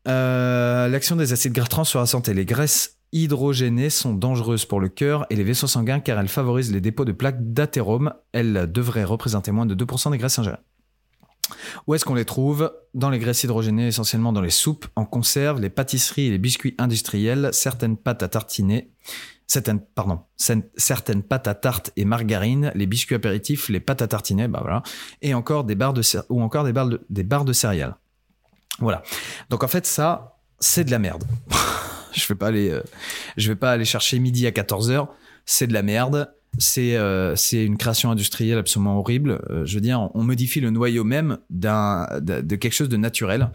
Euh, l'action des acides gras trans sur la santé. Les graisses hydrogénées sont dangereuses pour le cœur et les vaisseaux sanguins car elles favorisent les dépôts de plaques d'athérome. Elles devraient représenter moins de 2% des graisses ingérées. Où est-ce qu'on les trouve? Dans les graisses hydrogénées, essentiellement dans les soupes, en conserve, les pâtisseries et les biscuits industriels, certaines pâtes à tartiner, certaines, pâtes à tarte et margarine, les biscuits apéritifs, les pâtes à tartiner, bah et encore des barres de ou encore des barres de céréales. Voilà. Donc en fait, ça, c'est de la merde. je vais pas aller, euh, je vais pas aller chercher midi à 14 h C'est de la merde. C'est euh, c'est une création industrielle absolument horrible. Euh, je veux dire, on modifie le noyau même d'un de, quelque chose de naturel.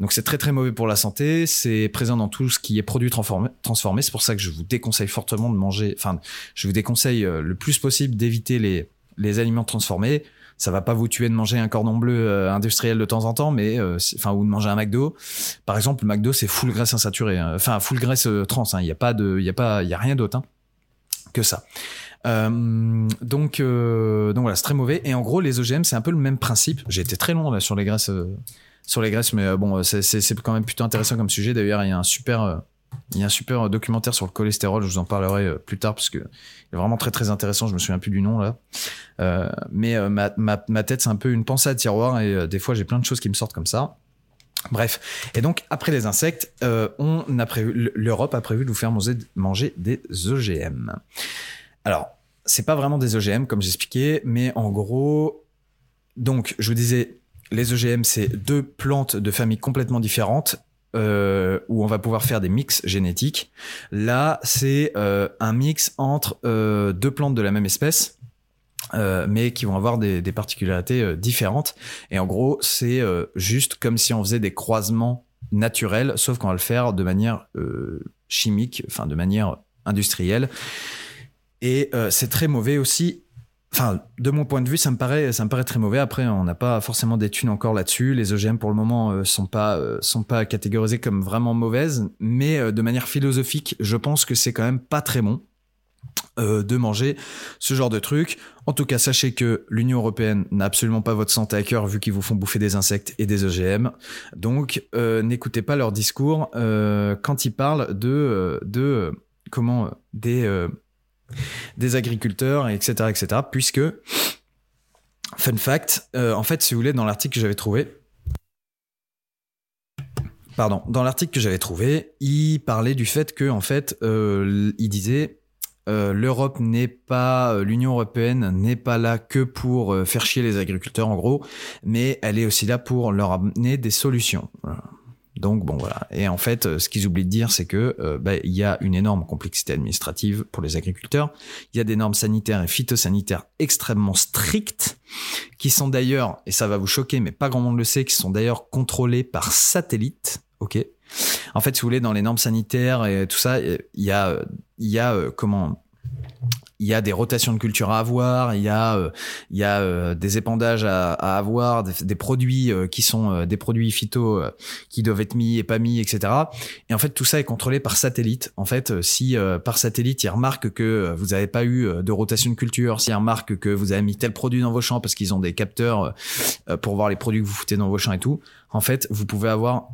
Donc c'est très très mauvais pour la santé. C'est présent dans tout ce qui est produit transformé. transformé. C'est pour ça que je vous déconseille fortement de manger. Enfin, je vous déconseille le plus possible d'éviter les les aliments transformés ça va pas vous tuer de manger un cordon bleu euh, industriel de temps en temps, mais euh, enfin ou de manger un McDo. Par exemple, le McDo c'est full graisse insaturée, hein. enfin full graisse euh, trans. Il hein. n'y a pas de, il y a pas, il y a rien d'autre hein, que ça. donc, donc voilà, c'est très mauvais. Et en gros, les OGM, c'est un peu le même principe. J'ai été très long là sur les graisses, sur les graisses, mais bon, c'est quand même plutôt intéressant comme sujet. D'ailleurs, il y a un super il y a un super documentaire sur le cholestérol, je vous en parlerai euh, plus tard parce que il est vraiment très très intéressant, je me souviens plus du nom là. Euh, mais euh, ma, ma, ma, tête c'est un peu une pensée à tiroir et des fois j'ai plein de choses qui me sortent comme ça. Bref, et donc après les insectes, on a prévu, l'Europe a prévu de vous faire manger, manger des OGM. Alors, c'est pas vraiment des OGM comme j'expliquais, mais en gros, donc je vous disais, les OGM c'est deux plantes de familles complètement différentes euh, où on va pouvoir faire des mix génétiques. Là, c'est euh, un mix entre euh, deux plantes de la même espèce. mais qui vont avoir des, des particularités différentes. Et en gros, c'est juste comme si on faisait des croisements naturels, sauf qu'on va le faire de manière chimique, enfin de manière industrielle. Et c'est très mauvais aussi Enfin, de mon point de vue, ça me paraît, très mauvais. Après, on n'a pas forcément d'études encore là-dessus. Les OGM, pour le moment, euh, sont pas, euh, sont pas catégorisés comme vraiment mauvaises. Mais euh, de manière philosophique, je pense que c'est quand même pas très bon de manger ce genre de truc. En tout cas, sachez que l'Union européenne n'a absolument pas votre santé à cœur vu qu'ils vous font bouffer des insectes et des OGM. Donc, n'écoutez pas leur discours quand ils parlent de, de comment des des agriculteurs, etc., etc. Puisque, fun fact, euh, en fait, si vous voulez, dans l'article que j'avais trouvé, pardon, dans l'article que j'avais trouvé, il parlait du fait que, en fait, euh, il disait euh, l'Europe n'est pas, l'Union européenne n'est pas là que pour faire chier les agriculteurs, en gros, mais elle est aussi là pour leur amener des solutions. Donc bon voilà. Et en fait, euh, ce qu'ils oublient de dire, c'est que euh, bah, il y a une énorme complexité administrative pour les agriculteurs. Il y a des normes sanitaires et phytosanitaires extrêmement strictes, qui sont d'ailleurs, et ça va vous choquer, mais pas grand monde le sait, qui sont d'ailleurs contrôlées par satellite. Ok? En fait, si vous voulez, dans les normes sanitaires et tout ça, il y a, il y a euh, comment il y a des rotations de culture à avoir, il y a, euh, il y a euh, des épandages à, à avoir, des, des produits euh, qui sont des produits phyto qui doivent être mis et pas mis, etc. Et en fait, tout ça est contrôlé par satellite. En fait, si par satellite, ils remarquent que vous n'avez pas eu de rotation de culture, s'ils remarquent que vous avez mis tel produit dans vos champs parce qu'ils ont des capteurs pour voir les produits que vous foutez dans vos champs et tout, en fait, vous pouvez avoir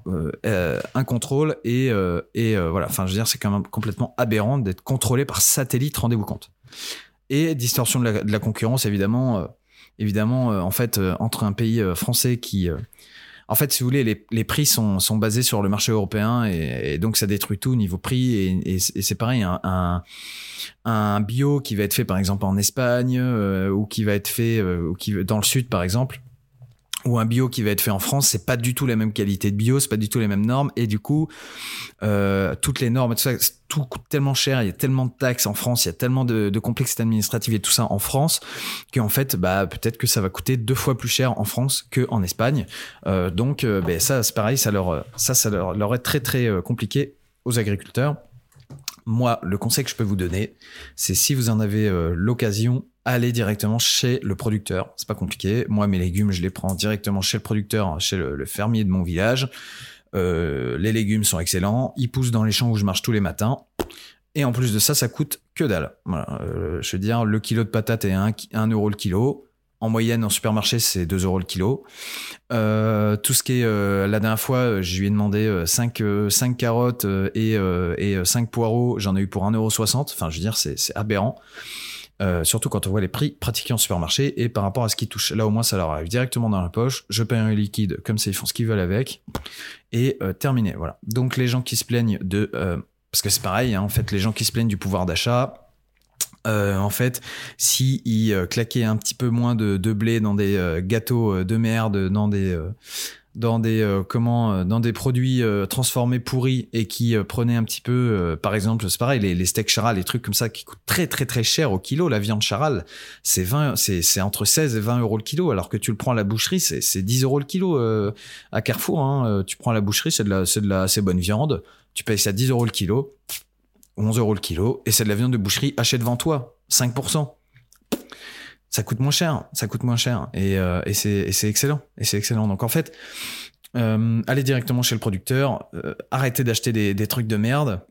un contrôle et, et voilà. Enfin, je veux dire, c'est quand même complètement aberrant d'être contrôlé par satellite. Rendez-vous compte. Et distorsion de la, concurrence, évidemment, euh, euh, euh, entre un pays français qui, en fait, si vous voulez, les, prix sont, sont, basés sur le marché européen et, donc ça détruit tout au niveau prix. Et, c'est pareil, un, un, bio qui va être fait par exemple en Espagne ou qui va être fait ou qui dans le sud par exemple ou un bio qui va être fait en France, c'est pas du tout la même qualité de bio, c'est pas du tout les mêmes normes, et du coup, euh, toutes les normes, tout ça, tout coûte tellement cher, il y a tellement de taxes en France, il y a tellement de, complexité administrative et tout ça en France, qu'en fait, bah peut-être que ça va coûter deux fois plus cher en France que en Espagne. Euh, donc, euh, ben ça, c'est pareil, ça leur, ça, ça leur, leur est très très euh, compliqué aux agriculteurs. Moi, le conseil que je peux vous donner, c'est si vous en avez euh, l'occasion, aller directement chez le producteur. C'est pas compliqué. Moi, mes légumes, je les prends directement chez le producteur, chez le, fermier de mon village. Euh, les légumes sont excellents. Ils poussent dans les champs où je marche tous les matins. Et en plus de ça, ça coûte que dalle. Euh, je veux dire, le kilo de patates est 1, 1 euro le kilo. En moyenne, en supermarché, c'est 2 euros le kilo. Euh, tout ce qui est... La dernière fois, je lui ai demandé 5, euh, 5 carottes et, et 5 poireaux. J'en ai eu pour 1,60 euro. Enfin, je veux dire, c'est aberrant. Euh, surtout quand on voit les prix pratiqués en supermarché et par rapport à ce qui touche. Là, au moins, ça leur arrive directement dans la poche. Je paye un liquide, comme ça, ils font ce qu'ils veulent avec. Et euh, terminé. Voilà. Donc, les gens qui se plaignent de. Euh, parce que c'est pareil, hein, en fait, les gens qui se plaignent du pouvoir d'achat. en fait, si ils claquaient un petit peu moins de, de blé dans des gâteaux de merde, dans des dans des euh, comment euh, dans des produits euh, transformés pourris et qui prenaient un petit peu par exemple c'est pareil les, les steaks charal les trucs comme ça qui coûtent très très très cher au kilo la viande charal c'est 20 c'est c'est entre 16 et 20 euros le kilo alors que tu le prends à la boucherie c'est c'est 10 euros le kilo à Carrefour hein, tu prends à la boucherie c'est de la c'est de la assez bonne viande tu payes ça 10 euros le kilo 11 euros le kilo et c'est de la viande de boucherie achète devant toi 5% ça coûte moins cher, ça coûte moins cher et, euh, et c'est excellent et c'est excellent. Donc en fait, euh, allez directement chez le producteur, euh, arrêtez d'acheter des, trucs de merde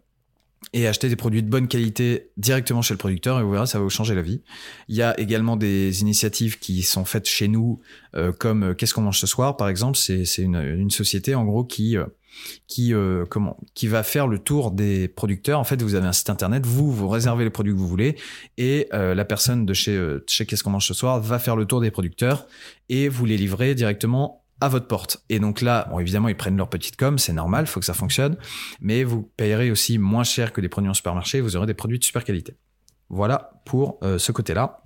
et acheter des produits de bonne qualité directement chez le producteur et vous verrez ça va vous changer la vie. Il y a également des initiatives qui sont faites chez nous euh, comme qu'est-ce qu'on mange ce soir par exemple, c'est une, une société en gros qui qui euh, comment qui va faire le tour des producteurs. En fait, vous avez un site internet, vous vous réservez les produits que vous voulez et euh, la personne de chez euh, chez qu'est-ce qu'on mange ce soir va faire le tour des producteurs et vous les livrez directement à votre porte. Et donc là, bon, évidemment, ils prennent leur petite com, c'est normal, faut que ça fonctionne, mais vous payerez aussi moins cher que des produits en supermarché, vous aurez des produits de super qualité. Voilà pour ce côté-là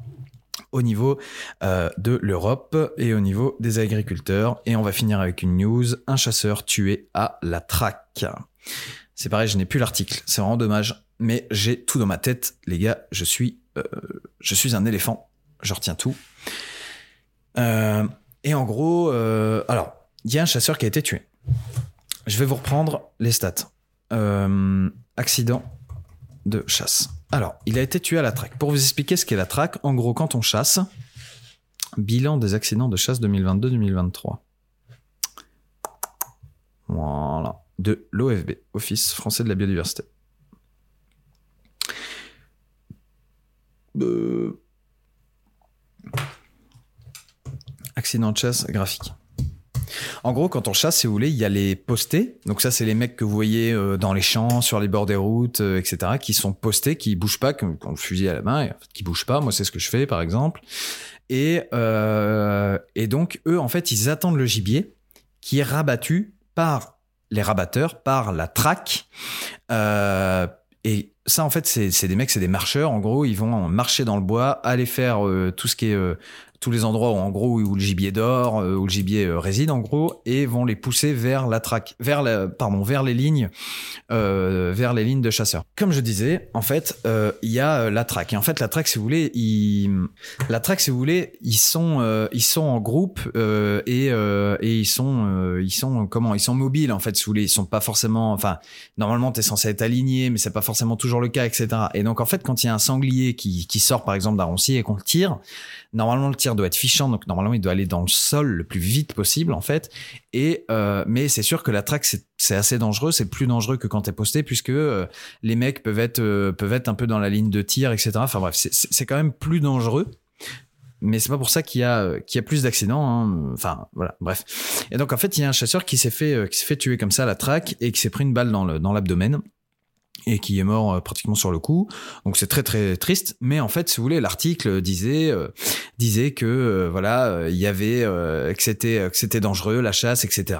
au niveau euh, de l'Europe et au niveau des agriculteurs. Et on va finir avec une news, un chasseur tué à la traque. C'est pareil, je n'ai plus l'article, c'est vraiment dommage, mais j'ai tout dans ma tête, les gars, je suis, euh, je suis un éléphant, je retiens tout. Euh, et en gros, alors, il y a un chasseur qui a été tué. Je vais vous reprendre les stats. accident de chasse. Alors, il a été tué à la traque. Pour vous expliquer ce qu'est la traque, en gros, quand on chasse, bilan des accidents de chasse 2022-2023. Voilà. De l'OFB, Office français de la biodiversité. Euh, accident de chasse graphique. En gros, quand on chasse, si vous voulez, il y a les postés. Donc ça, c'est les mecs que vous voyez euh, dans les champs, sur les bords des routes, euh, etc., qui sont postés, qui bougent pas, qui ont le fusil à la main, qui bougent pas. Moi, c'est ce que je fais, par exemple. Et, euh, et donc, eux, en fait, ils attendent le gibier qui est rabattu par les rabatteurs, par la traque. et ça, en fait, c'est des mecs, c'est des marcheurs. En gros, ils vont marcher dans le bois, aller faire tout ce qui est tous les endroits où en gros où le gibier dort, où le gibier réside en gros, et vont les pousser vers la traque, vers la, pardon, vers les lignes, vers les lignes de chasseurs. Comme je disais, en fait, il y a la traque. Et en fait, la traque, si vous voulez, ils, la traque, si vous voulez, ils sont, ils sont en groupe et, et ils sont, ils sont comment, ils sont mobiles en fait, si vous voulez, ils sont pas forcément, enfin, normalement, tu es censé être aligné, mais c'est pas forcément toujours le cas, etc. Et donc, en fait, quand il y a un sanglier qui, qui sort, par exemple, d'un roncier et qu'on tire, normalement, le tir doit être fichant, donc normalement, il doit aller dans le sol le plus vite possible, en fait. Et, euh, mais c'est sûr que la traque, c'est assez dangereux, c'est plus dangereux que quand t'es posté, puisque euh, les mecs peuvent être, euh, peuvent être un peu dans la ligne de tir, etc. Enfin bref, c'est quand même plus dangereux mais c'est pas pour ça qu'il y a qu'il y a plus d'accidents hein. enfin voilà bref et donc en fait il y a un chasseur qui s'est fait qui s'est fait tuer comme ça à la traque et qui s'est pris une balle dans le dans l'abdomen et qui est mort euh, pratiquement sur le coup. Donc c'est très très triste. Mais en fait, si vous voulez, l'article disait euh, disait que euh, voilà, il y avait que c'était que c'était dangereux la chasse, etc.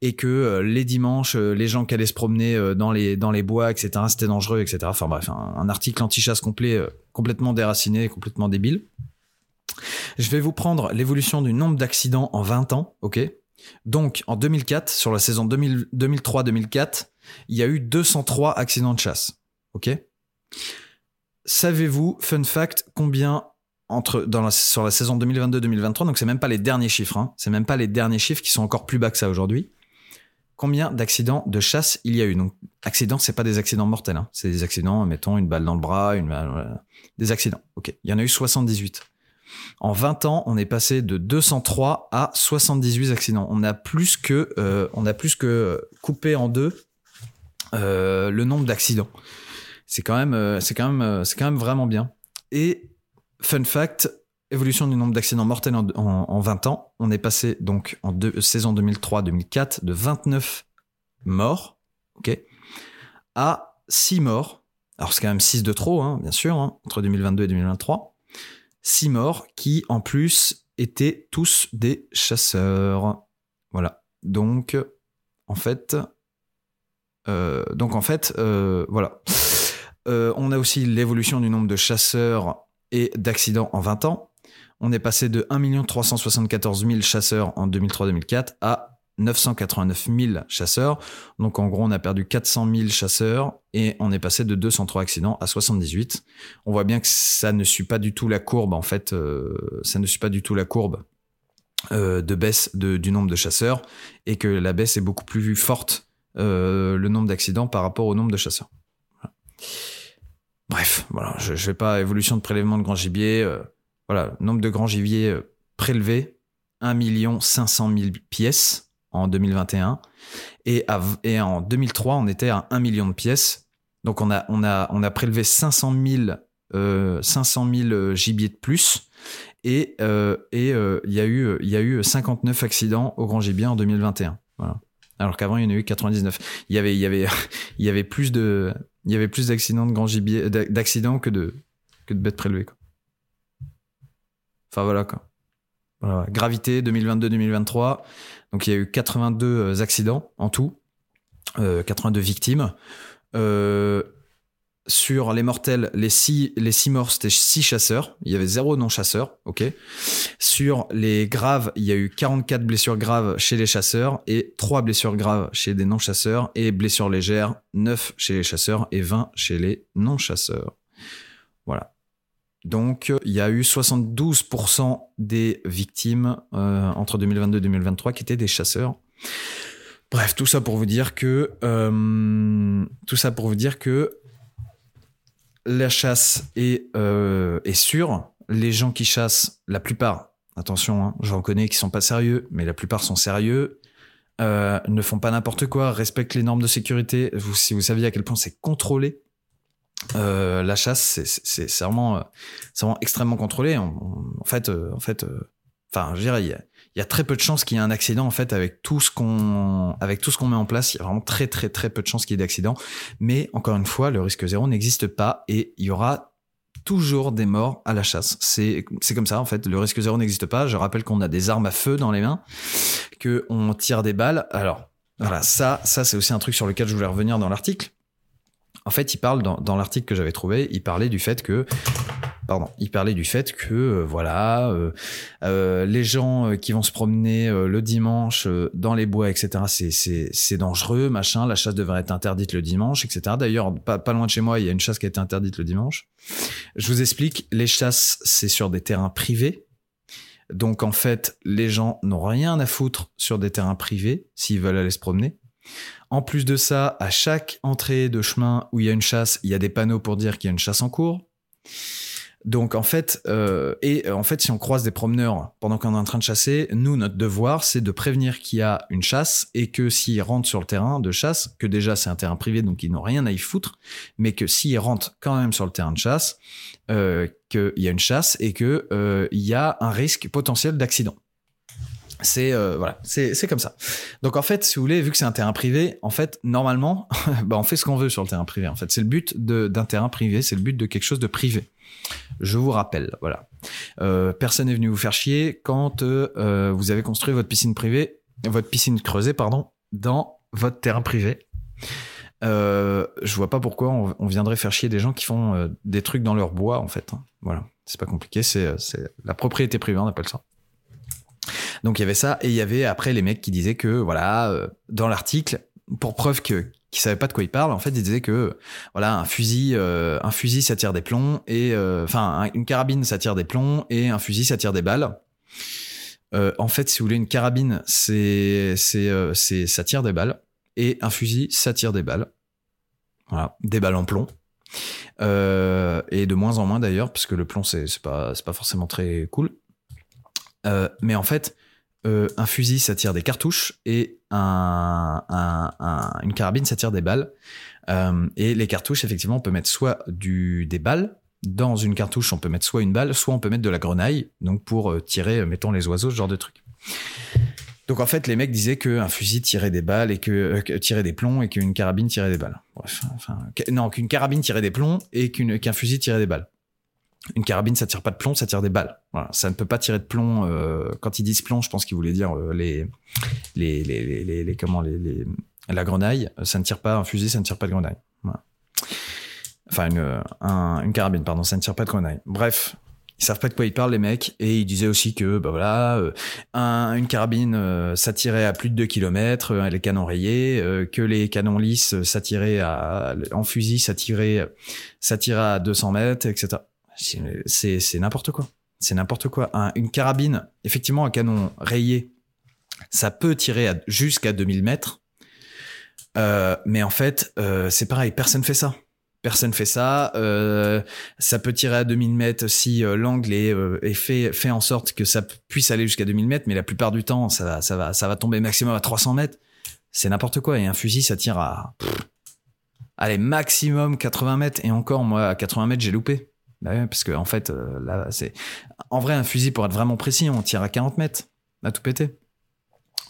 et que les dimanches, les gens qui allaient se promener dans les dans les bois, etc. C'était dangereux, etc. Enfin bref, un, un article anti-chasse complet, complètement déraciné, complètement débile. Je vais vous prendre l'évolution du nombre d'accidents en 20 ans, ok? Donc en 2004, sur la saison 2003-2004 il y a eu 203 accidents de chasse. Ok? Savez-vous, fun fact, combien entre dans la, sur la saison 2022-2023, donc c'est même pas les derniers chiffres, hein, c'est même pas les derniers chiffres qui sont encore plus bas que ça aujourd'hui. Combien d'accidents de chasse il y a eu? Donc, accidents, c'est pas des accidents mortels, hein. c'est des accidents, mettons une balle dans le bras, des accidents. Ok, il y en a eu 78. En 20 ans, on est passé de 203 à 78 accidents. On a plus que, euh, on a plus que coupé en deux euh, le nombre d'accidents. C'est quand même, euh, euh, c'est quand même vraiment bien. Et fun fact, évolution du nombre d'accidents mortels en, 20 ans. On est passé donc en saison 2003-2004 de 29 morts, ok, à 6 morts. Alors c'est quand même 6 de trop, hein, bien sûr, hein, entre 2022 et 2023. 6 morts qui en plus étaient tous des chasseurs. Voilà. Donc en fait, donc en fait, euh, voilà. Euh, on a aussi l'évolution du nombre de chasseurs et d'accidents en 20 ans. On est passé de 1 374 000 chasseurs en 2003-2004 à 989 000 chasseurs. Donc en gros, on a perdu 400 000 chasseurs et on est passé de 203 accidents à 78. On voit bien que ça ne suit pas du tout la courbe, en fait, ça ne suit pas du tout la courbe de baisse du nombre de chasseurs et que la baisse est beaucoup plus forte euh, le nombre d'accidents par rapport au nombre de chasseurs. Bref, voilà, je, ne vais pas évolution de prélèvement de grand gibier. Euh, voilà, nombre de grands gibiers euh, prélevés 1 500 000 pièces en 2021 et, et en 2003 on était à 1 million de pièces. Donc on a on a on a prélevé 500 000 500 000 gibiers de plus et et il y eu il y a eu 59 accidents au grand gibier en 2021. Voilà alors qu'avant il y en a eu 99. Il y avait, plus d'accidents d'accidents que de, bêtes prélevées. Enfin voilà quoi. Gravité 2022-2023. Donc il y a eu 82 euh, accidents en tout, euh, 82 victimes. Euh, sur les mortels, les six, les six morts, c'était six chasseurs. Il y avait zéro non-chasseur, ok. Sur les graves, il y a eu 44 blessures graves chez les chasseurs et 3 blessures graves chez des non-chasseurs et blessures légères, 9 chez les chasseurs et 20 chez les non-chasseurs. Voilà. Donc, il y a eu 72% des victimes euh, entre 2022 et 2023 qui étaient des chasseurs. Bref, tout ça pour vous dire que euh, tout ça pour vous dire que la chasse euh, est, sûre. Les gens qui chassent, la plupart, attention, hein, j'en connais qui sont pas sérieux, mais la plupart sont sérieux, euh, ne font pas n'importe quoi, respectent les normes de sécurité. Vous, si vous saviez à quel point c'est contrôlé, euh, la chasse, c'est vraiment, extrêmement contrôlé. En, fait, en fait, enfin, je dirais, il y a très peu de chances qu'il y ait un accident en fait avec tout ce qu'on met en place. Il y a vraiment très très très peu de chances qu'il y ait d'accident. Mais encore une fois, le risque zéro n'existe pas et il y aura toujours des morts à la chasse. C'est comme ça en fait. Le risque zéro n'existe pas. Je rappelle qu'on a des armes à feu dans les mains, que on tire des balles. Alors voilà, ça c'est aussi un truc sur lequel je voulais revenir dans l'article. En fait, il parle dans l'article que j'avais trouvé, il parlait du fait que pardon, il parlait du fait que euh, voilà, euh, euh, les gens qui vont se promener le dimanche dans les bois, etc. C'est dangereux, machin. La chasse devrait être interdite le dimanche, etc. D'ailleurs, pas pas loin de chez moi, il y a une chasse qui a été interdite le dimanche. Je vous explique, les chasses, c'est sur des terrains privés. Donc en fait, les gens n'ont rien à foutre sur des terrains privés s'ils veulent aller se promener. En plus de ça, à chaque entrée de chemin où il y a une chasse, il y a des panneaux pour dire qu'il y a une chasse en cours. Donc en fait, euh, et euh, en fait, si on croise des promeneurs pendant qu'on est en train de chasser, nous notre devoir c'est de prévenir qu'il y a une chasse et que s'ils rentrent sur le terrain de chasse, que déjà c'est un terrain privé donc ils n'ont rien à y foutre, mais que s'ils rentrent quand même sur le terrain de chasse, euh, qu'il y a une chasse et que euh, il y a un risque potentiel d'accident. C'est euh, voilà, c'est comme ça. Donc en fait, si vous voulez, vu que c'est un terrain privé, en fait, normalement, bah on fait ce qu'on veut sur le terrain privé. En fait, c'est le but d'un terrain privé, c'est le but de quelque chose de privé. Je vous rappelle, voilà. Euh, personne n'est venu vous faire chier quand euh, vous avez construit votre piscine privée, votre piscine creusée, pardon, dans votre terrain privé. Euh, je vois pas pourquoi on, on viendrait faire chier des gens qui font euh, des trucs dans leur bois, en fait. hein. Voilà, c'est pas compliqué, c'est la propriété privée, on appelle ça. Donc il y avait ça, et il y avait après les mecs qui disaient que, voilà, dans l'article, pour preuve que qui savaient pas de quoi ils parlent, en fait, ils disaient que voilà, un fusil, euh, un fusil ça tire des plombs et euh, enfin un- une carabine ça tire des plombs et un fusil ça tire des balles. Euh, en fait, si vous voulez, une carabine c'est c'est ça tire des balles et un fusil ça tire des balles. Voilà, des balles en plomb. Et de moins en moins d'ailleurs, parce que le plomb c'est pas pas forcément très cool. Mais en fait, euh, un fusil ça tire des cartouches et un, un- un- une carabine ça tire des balles. Euh, et les cartouches, effectivement, on peut mettre soit des balles. Dans une cartouche, on peut mettre soit une balle, soit on peut mettre de la grenaille, donc pour euh, tirer, mettons, les oiseaux, ce genre de truc. Donc en fait, les mecs disaient qu'un fusil tirait des balles et que, tirait des plombs et qu'une carabine tirait des balles. Bref, non, qu'une carabine tirait des plombs et qu'un fusil tirait des balles. Une carabine, ça tire pas de plomb, ça tire des balles. Ça ne peut pas tirer de plomb. euh, quand ils disent plomb, je pense qu'ils voulaient dire euh, les, les, les, les, les- comment les, les- la grenaille. Ça ne tire pas un fusil, ça ne tire pas de grenaille. Voilà. Enfin, une, euh, un- une carabine, pardon, ça ne tire pas de grenaille. Bref, ils savent pas de quoi ils parlent les mecs et ils disaient aussi que bah voilà, euh, un- une carabine euh, ça tirait à plus de 2 km, les canons rayés, que les canons lisses tirait à en fusil ça tirait à 200 mètres, etc. C'est- n'importe quoi. C'est n'importe quoi. Un- une carabine, effectivement, un canon rayé, ça peut tirer jusqu'à 2000 mètres. Euh, mais en fait, euh, c'est pareil, personne fait ça. Personne fait ça. Euh, ça peut tirer à 2000 mètres si l'angle est, fait, en sorte que ça puisse aller jusqu'à 2000 mètres, mais la plupart du temps, ça va, ça tomber maximum à 300 mètres. C'est n'importe quoi. Et un fusil, ça tire à, allez, maximum 80 mètres. Et encore, moi, à 80 mètres, j'ai loupé. Bah parce que en fait, euh, là, c'est, en vrai, un fusil pour être vraiment précis, on tire à 40 mètres, à tout péter.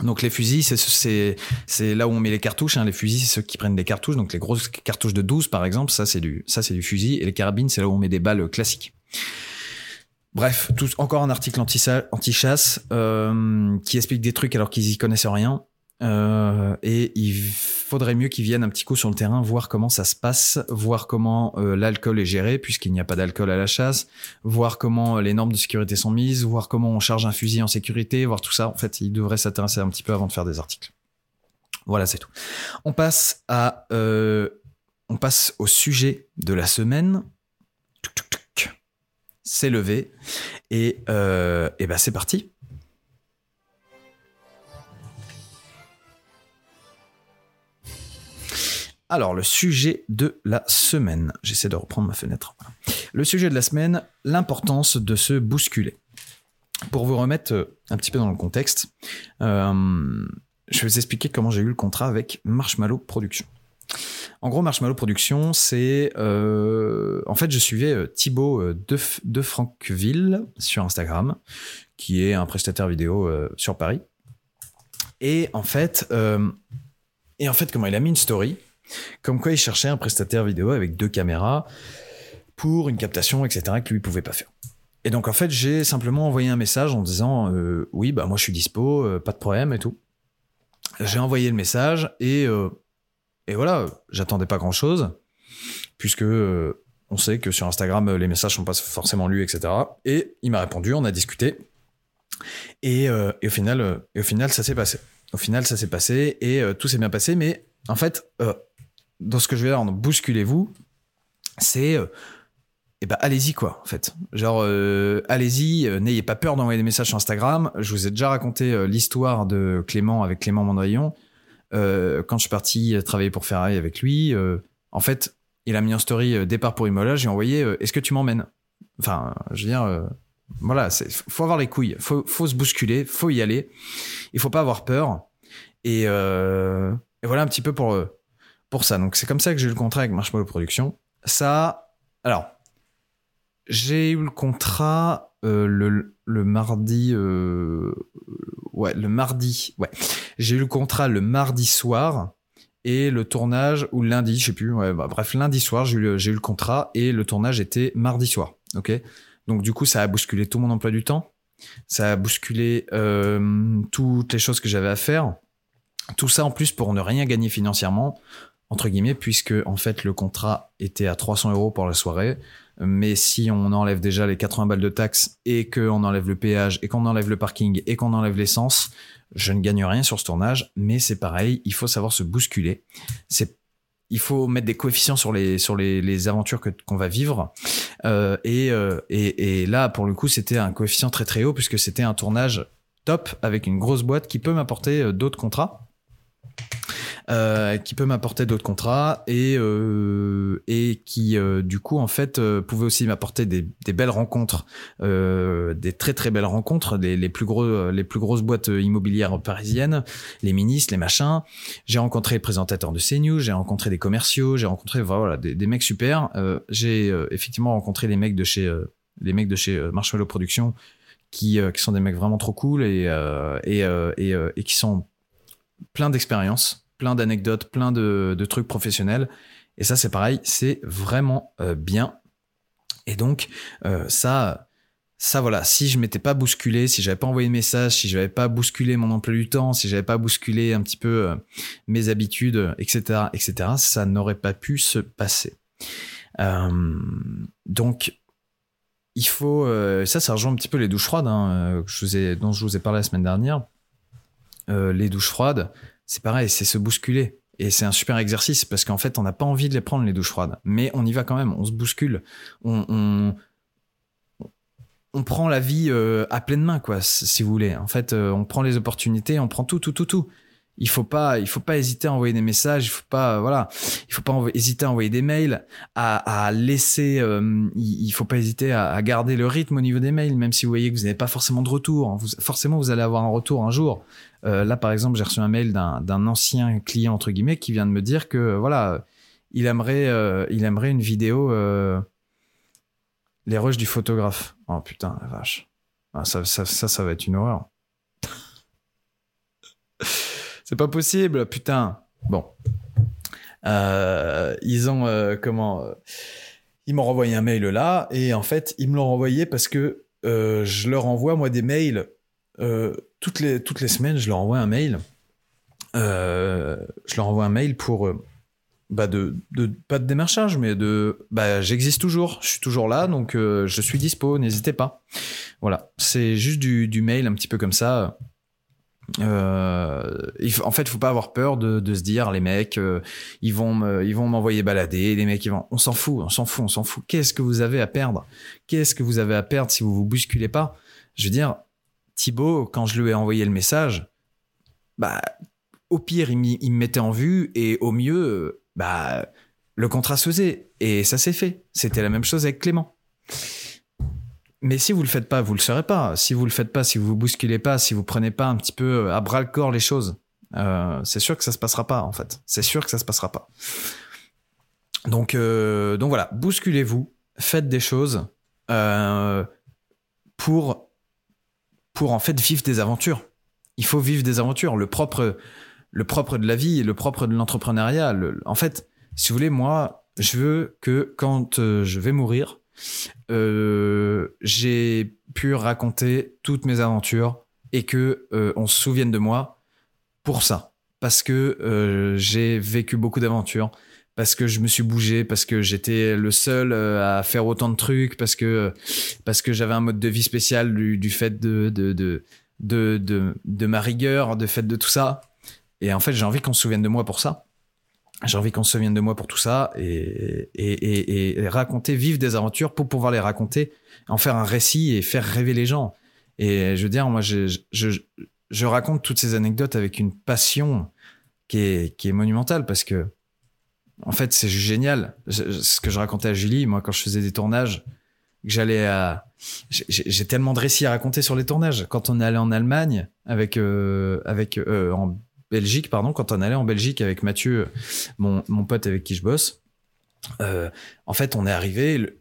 Donc les fusils, c'est là où on met les cartouches. Hein. Les fusils, c'est ceux qui prennent des cartouches. Donc les grosses cartouches de 12, par exemple, ça c'est du fusil. Et les carabines, c'est là où on met des balles classiques. Bref, encore un article anti-chasse euh, qui explique des trucs alors qu'ils y connaissent rien. Euh, et il faudrait mieux qu'ils viennent un petit coup sur le terrain, voir comment ça se passe, voir comment euh, l'alcool est géré, puisqu'il n'y a pas d'alcool à la chasse, voir comment euh, les normes de sécurité sont mises, voir comment on charge un fusil en sécurité, voir tout ça. En fait, ils devraient s'intéresser un petit peu avant de faire des articles. Voilà, c'est tout. On passe à, on passe au sujet de la semaine. C'est levé et, et ben c'est parti. Alors, le sujet de la semaine. J'essaie de reprendre ma fenêtre. Le sujet de la semaine, l'importance de se bousculer. Pour vous remettre euh, un petit peu dans le contexte, euh, je vais vous expliquer comment j'ai eu le contrat avec Marshmallow Productions. En gros, Marshmallow Productions, c'est... euh, en fait, je suivais Thibaut de, de sur Instagram, qui est un prestataire vidéo sur Paris. Et en fait, et en fait, comment il a mis une story? Comme quoi il cherchait un prestataire vidéo avec deux caméras pour une captation, etc., que lui pouvait pas faire. Et donc en fait, j'ai simplement envoyé un message en disant euh, oui, bah moi je suis dispo, euh, pas de problème et tout. J'ai envoyé le message et euh, et voilà, j'attendais pas grand chose puisque On sait que sur Instagram, les messages sont pas forcément lus, etc. Et il m'a répondu, on a discuté. Et, et au final, et au final, ça s'est passé. Au final, ça s'est passé et tout s'est bien passé. Mais en fait, dans ce que je vais dire, bousculez-vous, c'est et ben allez-y quoi en fait. Genre euh, allez-y euh, n'ayez pas peur d'envoyer des messages sur Instagram. Je vous ai déjà raconté euh, l'histoire de Clément avec Clément Mandrion Euh, quand je suis parti travailler pour Ferrari avec lui euh, en fait il a mis en story euh, départ pour Imola. J'ai envoyé euh, est-ce que tu m'emmènes? Enfin je veux dire euh, voilà faut avoir les couilles. Faut faut se bousculer faut y aller. Il faut pas avoir peur. Et, euh, et voilà un petit peu pour euh, pour ça donc c'est comme ça que j'ai eu le contrat avec Marshmallow Productions ça alors j'ai eu le contrat euh, le, mardi. euh, ouais, le mardi. Ouais. J'ai eu le contrat le mardi soir et le tournage, ou lundi, je sais plus. Ouais, bah, bref, lundi soir, j'ai eu, le- j'ai eu le contrat et le tournage était mardi soir. Ok Donc, du coup, ça a bousculé tout mon emploi du temps. Ça a bousculé euh, toutes les choses que j'avais à faire. Tout ça en plus pour ne rien gagner financièrement, entre guillemets, puisque en fait le contrat était à 300 euros pour la soirée. Mais si on enlève déjà les 80 balles de taxes et qu'on enlève le péage et qu'on enlève le parking et qu'on enlève l'essence, je ne gagne rien sur ce tournage. Mais c'est pareil, il faut savoir se bousculer. Il faut mettre des coefficients sur les sur les aventures que qu'on va vivre Euh, et, euh, et et là pour le coup c'était un coefficient très très haut puisque c'était un tournage top avec une grosse boîte qui peut m'apporter euh, d'autres contrats euh, qui peut m'apporter d'autres contrats et euh, et qui euh, du coup en fait pouvait aussi m'apporter des, belles rencontres des très très belles rencontres les, les plus gros les plus grosses boîtes immobilières parisiennes les ministres les machins. J'ai rencontré les présentateurs de CNews j'ai rencontré des commerciaux j'ai rencontré voilà des, mecs super. J'ai effectivement rencontré les mecs de chez les mecs de chez Marshmallow Productions qui, qui sont des mecs vraiment trop cool et, et, et, qui sont plein d'expériences, plein d'anecdotes, plein de, trucs professionnels. Et ça, c'est pareil, c'est vraiment euh, bien. Et donc, euh, ça, ça, voilà, si je m'étais pas bousculé, si j'avais pas envoyé de message, si j'avais pas bousculé mon emploi du temps, si j'avais pas bousculé un petit peu euh, mes habitudes, etc., etc., ça n'aurait pas pu se passer. Donc, il faut, ça, ça rejoint un petit peu les douches froides, hein, dont je vous ai parlé la semaine dernière. Les douches froides, c'est pareil, c'est se bousculer. Et c'est un super exercice parce qu'en fait, on n'a pas envie de les prendre, les douches froides. Mais on y va quand même, on se bouscule. On, on, on prend la vie euh, à pleine main, quoi, si vous voulez. En fait, euh, on prend les opportunités, on prend tout, tout, tout, tout. Il faut pas, il faut pas hésiter à envoyer des messages. Il faut pas, voilà, il faut pas hésiter à envoyer des mails, à, à laisser. euh, il, faut pas hésiter à, garder le rythme au niveau des mails, même si vous voyez que vous n'avez pas forcément de retour. Vous, forcément, vous allez avoir un retour un jour. Euh, là, par exemple, j'ai reçu un mail d'un ancien client entre guillemets qui vient de me dire que euh, voilà, il aimerait, il aimerait une vidéo. les rushs du photographe. Oh putain, la vache. Ah, ça, ça, ça, ça va être une horreur. C'est pas possible, putain. Bon. Euh, ils ont euh, comment euh, Ils m'ont renvoyé un mail là et en fait ils me l'ont renvoyé parce que je leur envoie moi des mails toutes les semaines. Je leur envoie un mail. Je leur envoie un mail pour bah de, pas de démarchage mais de bah j'existe toujours je suis toujours là donc je suis dispo n'hésitez pas voilà c'est juste du mail un petit peu comme ça euh, en fait faut pas avoir peur de, se dire les mecs euh, ils vont ils vont m'envoyer balader les mecs ils vont on s'en fout on s'en fout on s'en fout qu'est-ce que vous avez à perdre? Qu'est-ce que vous avez à perdre si vous vous bousculez pas? Je veux dire Thibaut quand je lui ai envoyé le message bah au pire, il, il me mettait en vue et au mieux, bah, le contrat se faisait. Et ça s'est fait. C'était la même chose avec Clément. Mais si vous le faites pas, vous le saurez pas. Si vous le faites pas, si vous vous bousculez pas, si vous prenez pas un petit peu à bras le corps les choses, euh, c'est sûr que ça se passera pas en fait. C'est sûr que ça se passera pas. Donc, euh, donc voilà, bousculez-vous, faites des choses euh, pour pour en fait vivre des aventures. Il faut vivre des aventures. Le propre le propre de la vie le propre de l'entrepreneuriat. le- En fait, si vous voulez, moi, je veux que quand euh, je vais mourir, euh, j'ai pu raconter toutes mes aventures et que euh, on se souvienne de moi pour ça, parce que euh, j'ai vécu beaucoup d'aventures, parce que je me suis bougé, parce que j'étais le seul à faire autant de trucs, parce que parce que j'avais un mode de vie spécial du, fait de de, de de, de de ma rigueur, de fait de tout ça. Et en fait, j'ai envie qu'on se souvienne de moi pour ça. J'ai envie qu'on se souvienne de moi pour tout ça et, et, et, raconter, vivre des aventures pour pouvoir les raconter, en faire un récit et faire rêver les gens. Et je veux dire, moi, je, je, je raconte toutes ces anecdotes avec une passion qui est, qui est monumentale parce que, en fait, c'est génial. Ce que je racontais à Julie, moi, quand je faisais des tournages, j'allais à. J'ai tellement de récits à raconter sur les tournages. Quand on est allé en Allemagne avec, euh, avec euh, Belgique, pardon, quand on allait en Belgique avec Mathieu, mon, mon pote avec qui je bosse, euh, en fait, on est arrivé.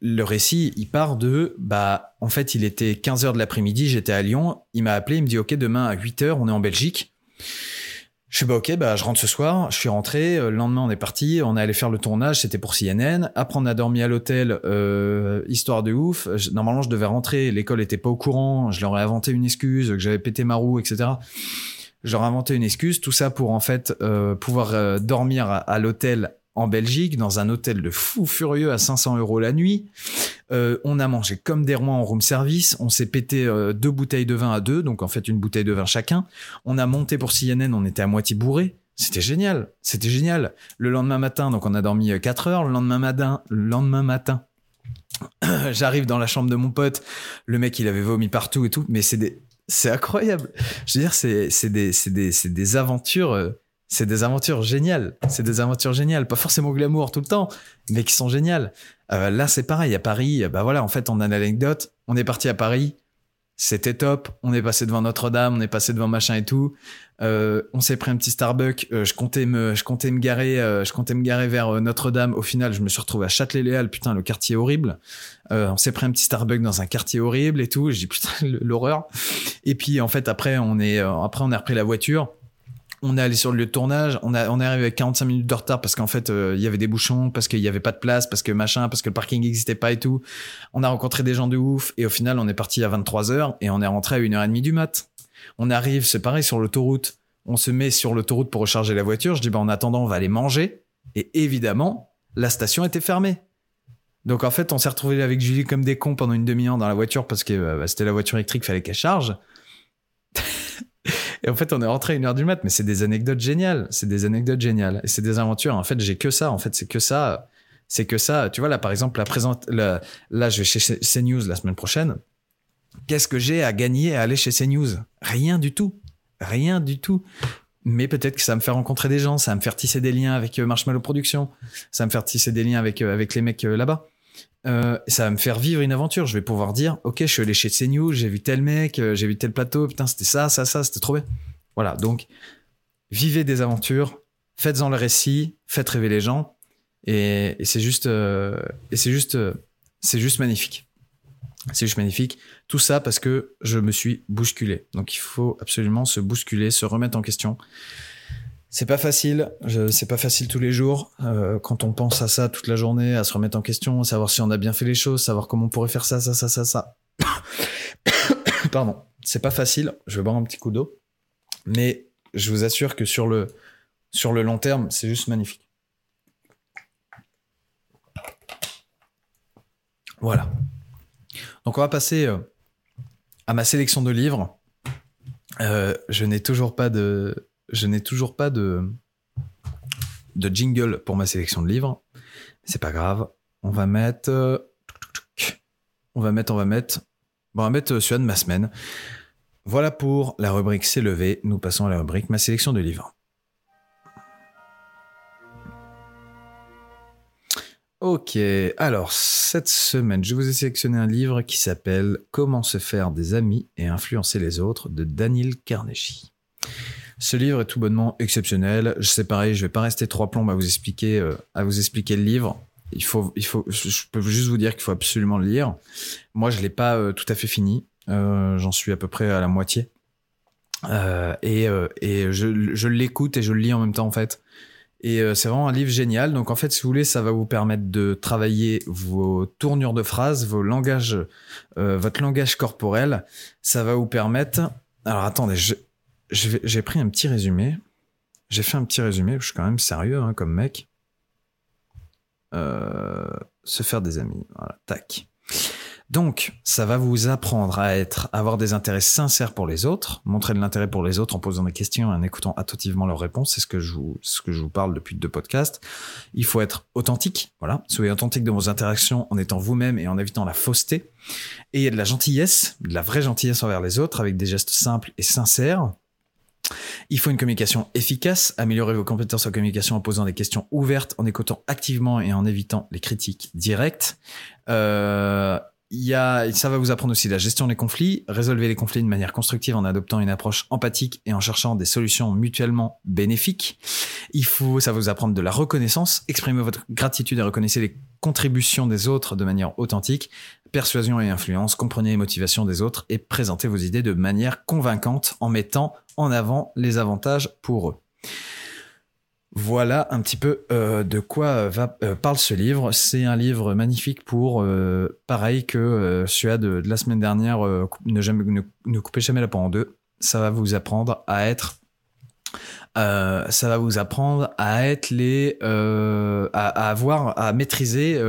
Le, récit, il part de, bah, en fait, il était 15 h de l'après-midi, j'étais à Lyon. Il m'a appelé, il me dit, OK, demain à 8 h on est en Belgique. Je suis bah ok, bah je rentre ce soir. Je suis rentré. Euh, le lendemain, on est parti. On est allé faire le tournage. C'était pour CNN. Après, on a dormi à l'hôtel. Euh, histoire de ouf. Normalement, je devais rentrer. L'école était pas au courant. Je leur ai inventé une excuse que j'avais pété ma roue, etc ai inventé une excuse, tout ça pour en fait euh, pouvoir euh, dormir à, l'hôtel en Belgique, dans un hôtel de fou furieux à 500 euros la nuit. Euh, on a mangé comme des rois en room service. On s'est pété deux bouteilles de vin à deux, donc en fait une bouteille de vin chacun. On a monté pour CNN, on était à moitié bourré. C'était génial, c'était génial. Le lendemain matin, donc on a dormi 4 heures. Le lendemain matin, le lendemain matin, j'arrive dans la chambre de mon pote. Le mec, il avait vomi partout et tout, mais c'est des c'est incroyable. Je veux dire, c'est, des, des, des aventures, euh, c'est des aventures géniales. C'est des aventures géniales. Pas forcément glamour tout le temps, mais qui sont géniales. Euh, là, c'est pareil. À Paris, bah voilà, en fait, on a l'anecdote. On est parti à Paris. C'était top. On est passé devant Notre-Dame, on est passé devant machin et tout. Euh, on s'est pris un petit Starbucks. Euh, je comptais me, je comptais me garer, euh, je comptais me garer vers euh, Notre-Dame. Au final, je me suis retrouvé à Châtelet-Léal. Putain, le quartier horrible. on s'est pris un petit Starbucks dans un quartier horrible et tout. J'ai putain l'horreur. Et puis en fait après on est, après on a repris la voiture on est allé sur le lieu de tournage, on, a, on est arrivé avec 45 minutes de retard parce qu'en fait, euh, il y avait des bouchons, parce qu'il y avait pas de place, parce que machin, parce que le parking n'existait pas et tout. On a rencontré des gens de ouf et au final, on est parti à 23 heures et on est rentré à 1h30 du mat. On arrive, c'est pareil, sur l'autoroute. On se met sur l'autoroute pour recharger la voiture. Je dis, bah, en attendant, on va aller manger. Et évidemment, la station était fermée. Donc en fait, on s'est retrouvé avec Julie comme des cons pendant une demi-heure dans la voiture parce que euh, bah, c'était la voiture électrique, fallait qu'elle charge. Et en fait, on est rentré une heure du mat, mais c'est des anecdotes géniales. C'est des anecdotes géniales. Et c'est des aventures. En fait, j'ai que ça. En fait, c'est que ça. C'est que ça. Tu vois, là, par exemple, la présente, là, je vais chez CNews la semaine prochaine. Qu'est-ce que j'ai à gagner à aller chez CNews? Rien du tout. Rien du tout. Mais peut-être que ça va me faire rencontrer des gens, ça va me faire tisser des liens avec euh, Marshmallow Productions, ça va me faire tisser des liens avec, euh, avec les mecs euh, là-bas. Euh, ça va me faire vivre une aventure. Je vais pouvoir dire, ok, je suis allé chez CNews, j'ai vu tel mec, euh, j'ai vu tel plateau, putain, c'était ça, ça, ça, c'était trop bien. Voilà, donc vivez des aventures, faites-en le récit, faites rêver les gens, et, c'est juste, euh, et c'est juste, c'est juste magnifique. C'est juste magnifique. Tout ça parce que je me suis bousculé. Donc il faut absolument se bousculer, se remettre en question. C'est pas facile, c'est pas facile tous les jours. Euh, quand on pense à ça toute la journée, à se remettre en question, à savoir si on a bien fait les choses, savoir comment on pourrait faire ça, ça, ça, ça, ça. Pardon, c'est pas facile. Je vais boire un petit coup d'eau, mais je vous assure que sur le long terme, c'est juste magnifique. Voilà. Donc on va passer euh, à ma sélection de livres. Euh, je n'ai toujours pas de je n'ai toujours pas de, de jingle pour ma sélection de livres. C'est pas grave. On va mettre. On va mettre, on va mettre. Bon, on va mettre celui de ma semaine. Voilà pour la rubrique C'est levé. Nous passons à la rubrique Ma sélection de livres. Ok, alors cette semaine, je vous ai sélectionné un livre qui s'appelle Comment se faire des amis et influencer les autres de Daniel Carnegie. Ce livre est tout bonnement exceptionnel. C'est pareil, je vais pas rester trois plombes à vous expliquer, euh, à vous expliquer le livre. Il faut, il faut, je peux juste vous dire qu'il faut absolument le lire. Moi, je l'ai pas euh, tout à fait fini. Euh, J'en suis à peu près à la moitié. Euh, et, et je, je l'écoute et je le lis en même temps en fait. Et c'est vraiment un livre génial. Donc en fait, si vous voulez, ça va vous permettre de travailler vos tournures de phrases, vos langages, votre langage corporel. Ça va vous permettre. Alors attendez, je, j'ai pris un petit résumé. J'ai fait un petit résumé, je suis quand même sérieux hein, comme mec. euh, se faire des amis. Voilà, tac. Donc, ça va vous apprendre à être, avoir des intérêts sincères pour les autres, montrer de l'intérêt pour les autres en posant des questions et en écoutant attentivement leurs réponses. C'est ce que je vous, ce que je vous parle depuis deux podcasts. Il faut être authentique. Voilà. Soyez authentique dans vos interactions en étant vous-même et en évitant la fausseté. Et il y a de la gentillesse, de la vraie gentillesse envers les autres avec des gestes simples et sincères. Il faut une communication efficace, améliorer vos compétences en communication en posant des questions ouvertes, en écoutant activement et en évitant les critiques directes. Euh, y a, ça va vous apprendre aussi la gestion des conflits, résolver les conflits de manière constructive en adoptant une approche empathique et en cherchant des solutions mutuellement bénéfiques. Il faut, ça va vous apprendre de la reconnaissance, exprimer votre gratitude et reconnaissez les contributions des autres de manière authentique, persuasion et influence, comprenez les motivations des autres et présentez vos idées de manière convaincante en mettant en avant les avantages pour eux. Voilà un petit peu euh, de quoi va, euh, parle ce livre. C'est un livre magnifique pour, euh, pareil que celui de, la semaine dernière, ne, coupez jamais la peau en deux. Ça va vous apprendre à être, ça va vous apprendre à être les, à, avoir, à maîtriser,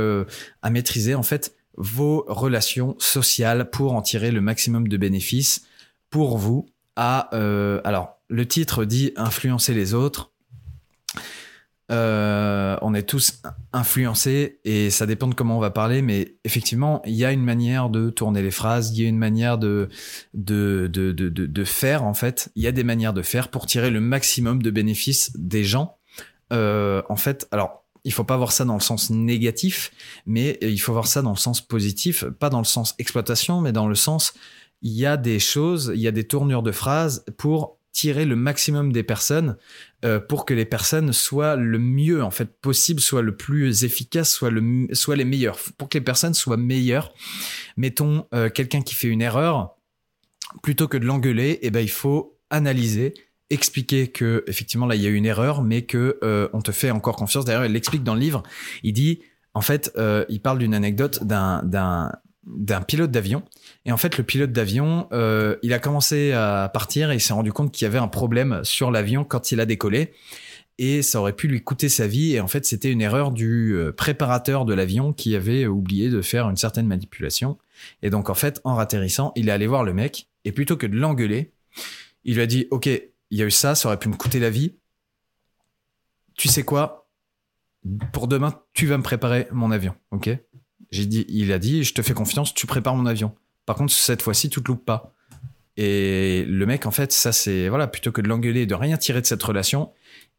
à maîtriser en fait vos relations sociales pour en tirer le maximum de bénéfices pour vous. À, alors, le titre dit influencer les autres euh, on est tous influencés et ça dépend de comment on va parler, mais effectivement, il y a une manière de tourner les phrases, il y a une manière de, de, de, de, faire, en fait. Il y a des manières de faire pour tirer le maximum de bénéfices des gens. Euh, en fait, alors, il faut pas voir ça dans le sens négatif, mais il faut voir ça dans le sens positif, pas dans le sens exploitation, mais dans le sens, il y a des choses, il y a des tournures de phrases pour tirer le maximum des personnes euh, pour que les personnes soient le mieux en fait possible, soient le plus efficace, soient, le, les meilleures. Pour que les personnes soient meilleures, mettons euh, quelqu'un qui fait une erreur, plutôt que de l'engueuler, eh ben, il faut analyser, expliquer que effectivement là il y a eu une erreur, mais que euh, on te fait encore confiance. D'ailleurs, il l'explique dans le livre. Il dit, en fait, il parle d'une anecdote d'un d'un pilote d'avion. Et en fait, le pilote d'avion, euh, il a commencé à partir et il s'est rendu compte qu'il y avait un problème sur l'avion quand il a décollé. Et ça aurait pu lui coûter sa vie. Et en fait, c'était une erreur du euh, préparateur de l'avion qui avait oublié de faire une certaine manipulation. Et donc, en fait, en ratterrissant, il est allé voir le mec. Et plutôt que de l'engueuler, il lui a dit, OK, il y a eu ça, ça aurait pu me coûter la vie. Tu sais quoi? Pour demain, tu vas me préparer mon avion. OK? J'ai dit, il a dit, je te fais confiance, tu prépares mon avion. Par contre, cette fois-ci, tu te loupes pas. Et le mec, en fait, ça c'est voilà, plutôt que de l'engueuler, de rien tirer de cette relation,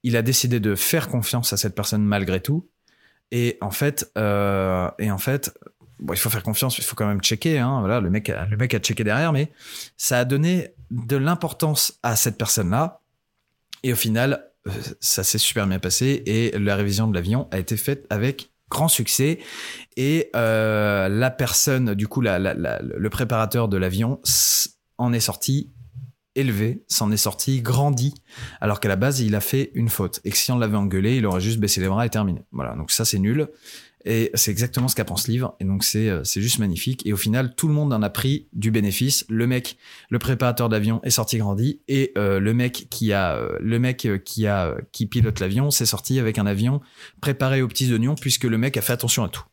il a décidé de faire confiance à cette personne malgré tout. Et en fait, euh, et en fait, il faut faire confiance, il faut quand même checker. Hein, voilà, le mec, a, le mec a checké derrière, mais ça a donné de l'importance à cette personne-là. Et au final, euh, ça s'est super bien passé et la révision de l'avion a été faite avec grand succès. Et euh, la personne, du coup, le préparateur de l'avion en est sorti élevé, s'en est sorti grandi, alors qu'à la base, il a fait une faute. Et que si on l'avait engueulé, il aurait juste baissé les bras et terminé. Voilà, donc ça, c'est nul. Et c'est exactement ce qu'apprend ce livre. Et donc, c'est, euh, c'est juste magnifique. Et au final, tout le monde en a pris du bénéfice. Le mec, le préparateur d'avion est sorti grandi. Et euh, le mec qui a, euh, le mec qui a, qui pilote l'avion, s'est sorti avec un avion préparé aux petits oignons puisque le mec a fait attention à tout.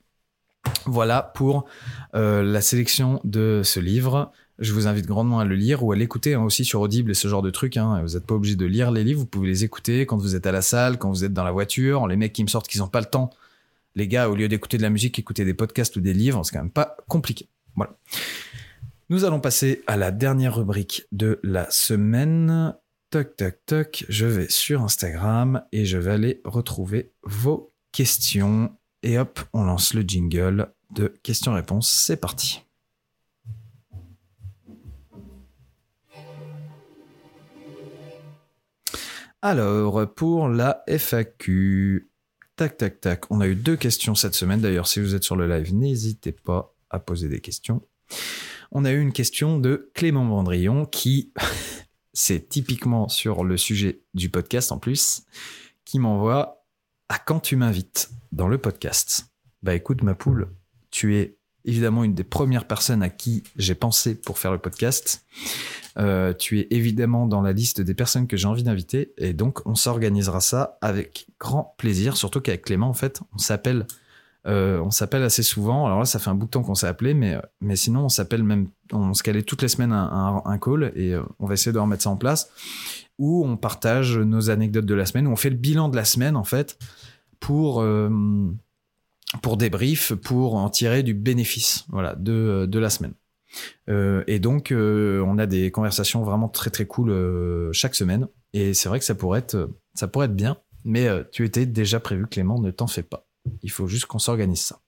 Voilà pour la sélection de ce livre. Je vous invite grandement à le lire ou à l'écouter hein, aussi sur Audible et ce genre de trucs. Hein. Vous n'êtes pas obligé de lire les livres, vous pouvez les écouter quand vous êtes à la salle, quand vous êtes dans la voiture. Les mecs qui me sortent qu'ils n'ont pas le temps les gars, au lieu d'écouter de la musique, écouter des podcasts ou des livres, c'est quand même pas compliqué. Voilà. Nous allons passer à la dernière rubrique de la semaine. Toc, toc, toc. Je vais sur Instagram et je vais aller retrouver vos questions. Et hop, on lance le jingle de questions-réponses. C'est parti. Alors, pour la FAQ, Tac, tac, tac. On a eu deux questions cette semaine. D'ailleurs, si vous êtes sur le live, n'hésitez pas à poser des questions. On a eu une question de Clément Vendrillon qui, c'est typiquement sur le sujet du podcast en plus, qui m'envoie à quand tu m'invites? dans le podcast. Bah écoute, ma poule, tu es évidemment une des premières personnes à qui j'ai pensé pour faire le podcast. Euh, tu es évidemment dans la liste des personnes que j'ai envie d'inviter et donc on s'organisera ça avec grand plaisir. Surtout qu'avec Clément, en fait, on s'appelle s'appelle assez souvent. Alors là, ça fait un bout de temps qu'on s'est appelé, mais, sinon, on s'appelle même, on se calait toutes les semaines un, un, call et on va essayer de remettre ça en place où on partage nos anecdotes de la semaine, où on fait le bilan de la semaine, en fait, pour, pour débrief, pour en tirer du bénéfice, voilà, de la semaine. Euh, et donc, euh, on a des conversations vraiment très très cool euh, chaque semaine. Et c'est vrai que ça pourrait être, ça pourrait être bien. Mais tu étais déjà prévu, Clément, ne t'en fais pas. Il faut juste qu'on s'organise ça.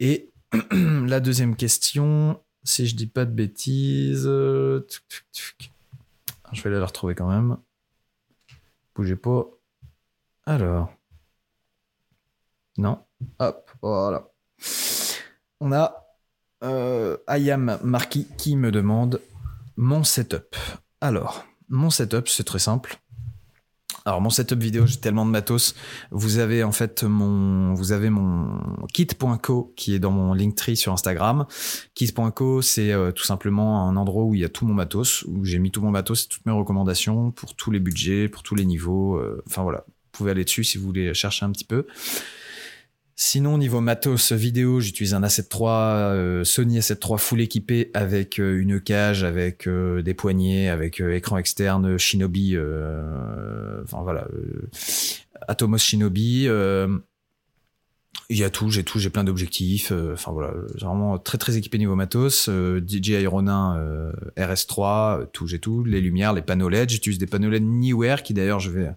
Et la deuxième question, si je dis pas de bêtises, je vais la retrouver quand même. Bougez pas. Alors. Non. Hop, voilà. On a euh, Ayam Marquis qui me demande mon setup. Alors, mon setup, c'est très simple. Alors mon setup vidéo, j'ai tellement de matos. Vous avez en fait mon, vous avez mon kit.co qui est dans mon Linktree sur Instagram. Kit.co, c'est euh, tout simplement un endroit où il y a tout mon matos, où j'ai mis tout mon matos, toutes mes recommandations pour tous les budgets, pour tous les niveaux. Euh, enfin voilà, vous pouvez aller dessus si vous voulez chercher un petit peu. Sinon, niveau matos vidéo, j'utilise un A7 III, euh, Sony A7 III full équipé avec euh, une cage, avec euh, des poignées, avec écran externe, Shinobi, enfin voilà, Atomos Shinobi. Il y a tout, j'ai tout, j'ai plein d'objectifs. Euh, enfin voilà, vraiment très très équipé niveau matos. Euh, DJI Ronin euh, RS3, tout, j'ai tout. Les lumières, les panneaux LED. J'utilise des panneaux LED Neewer qui d'ailleurs je vais,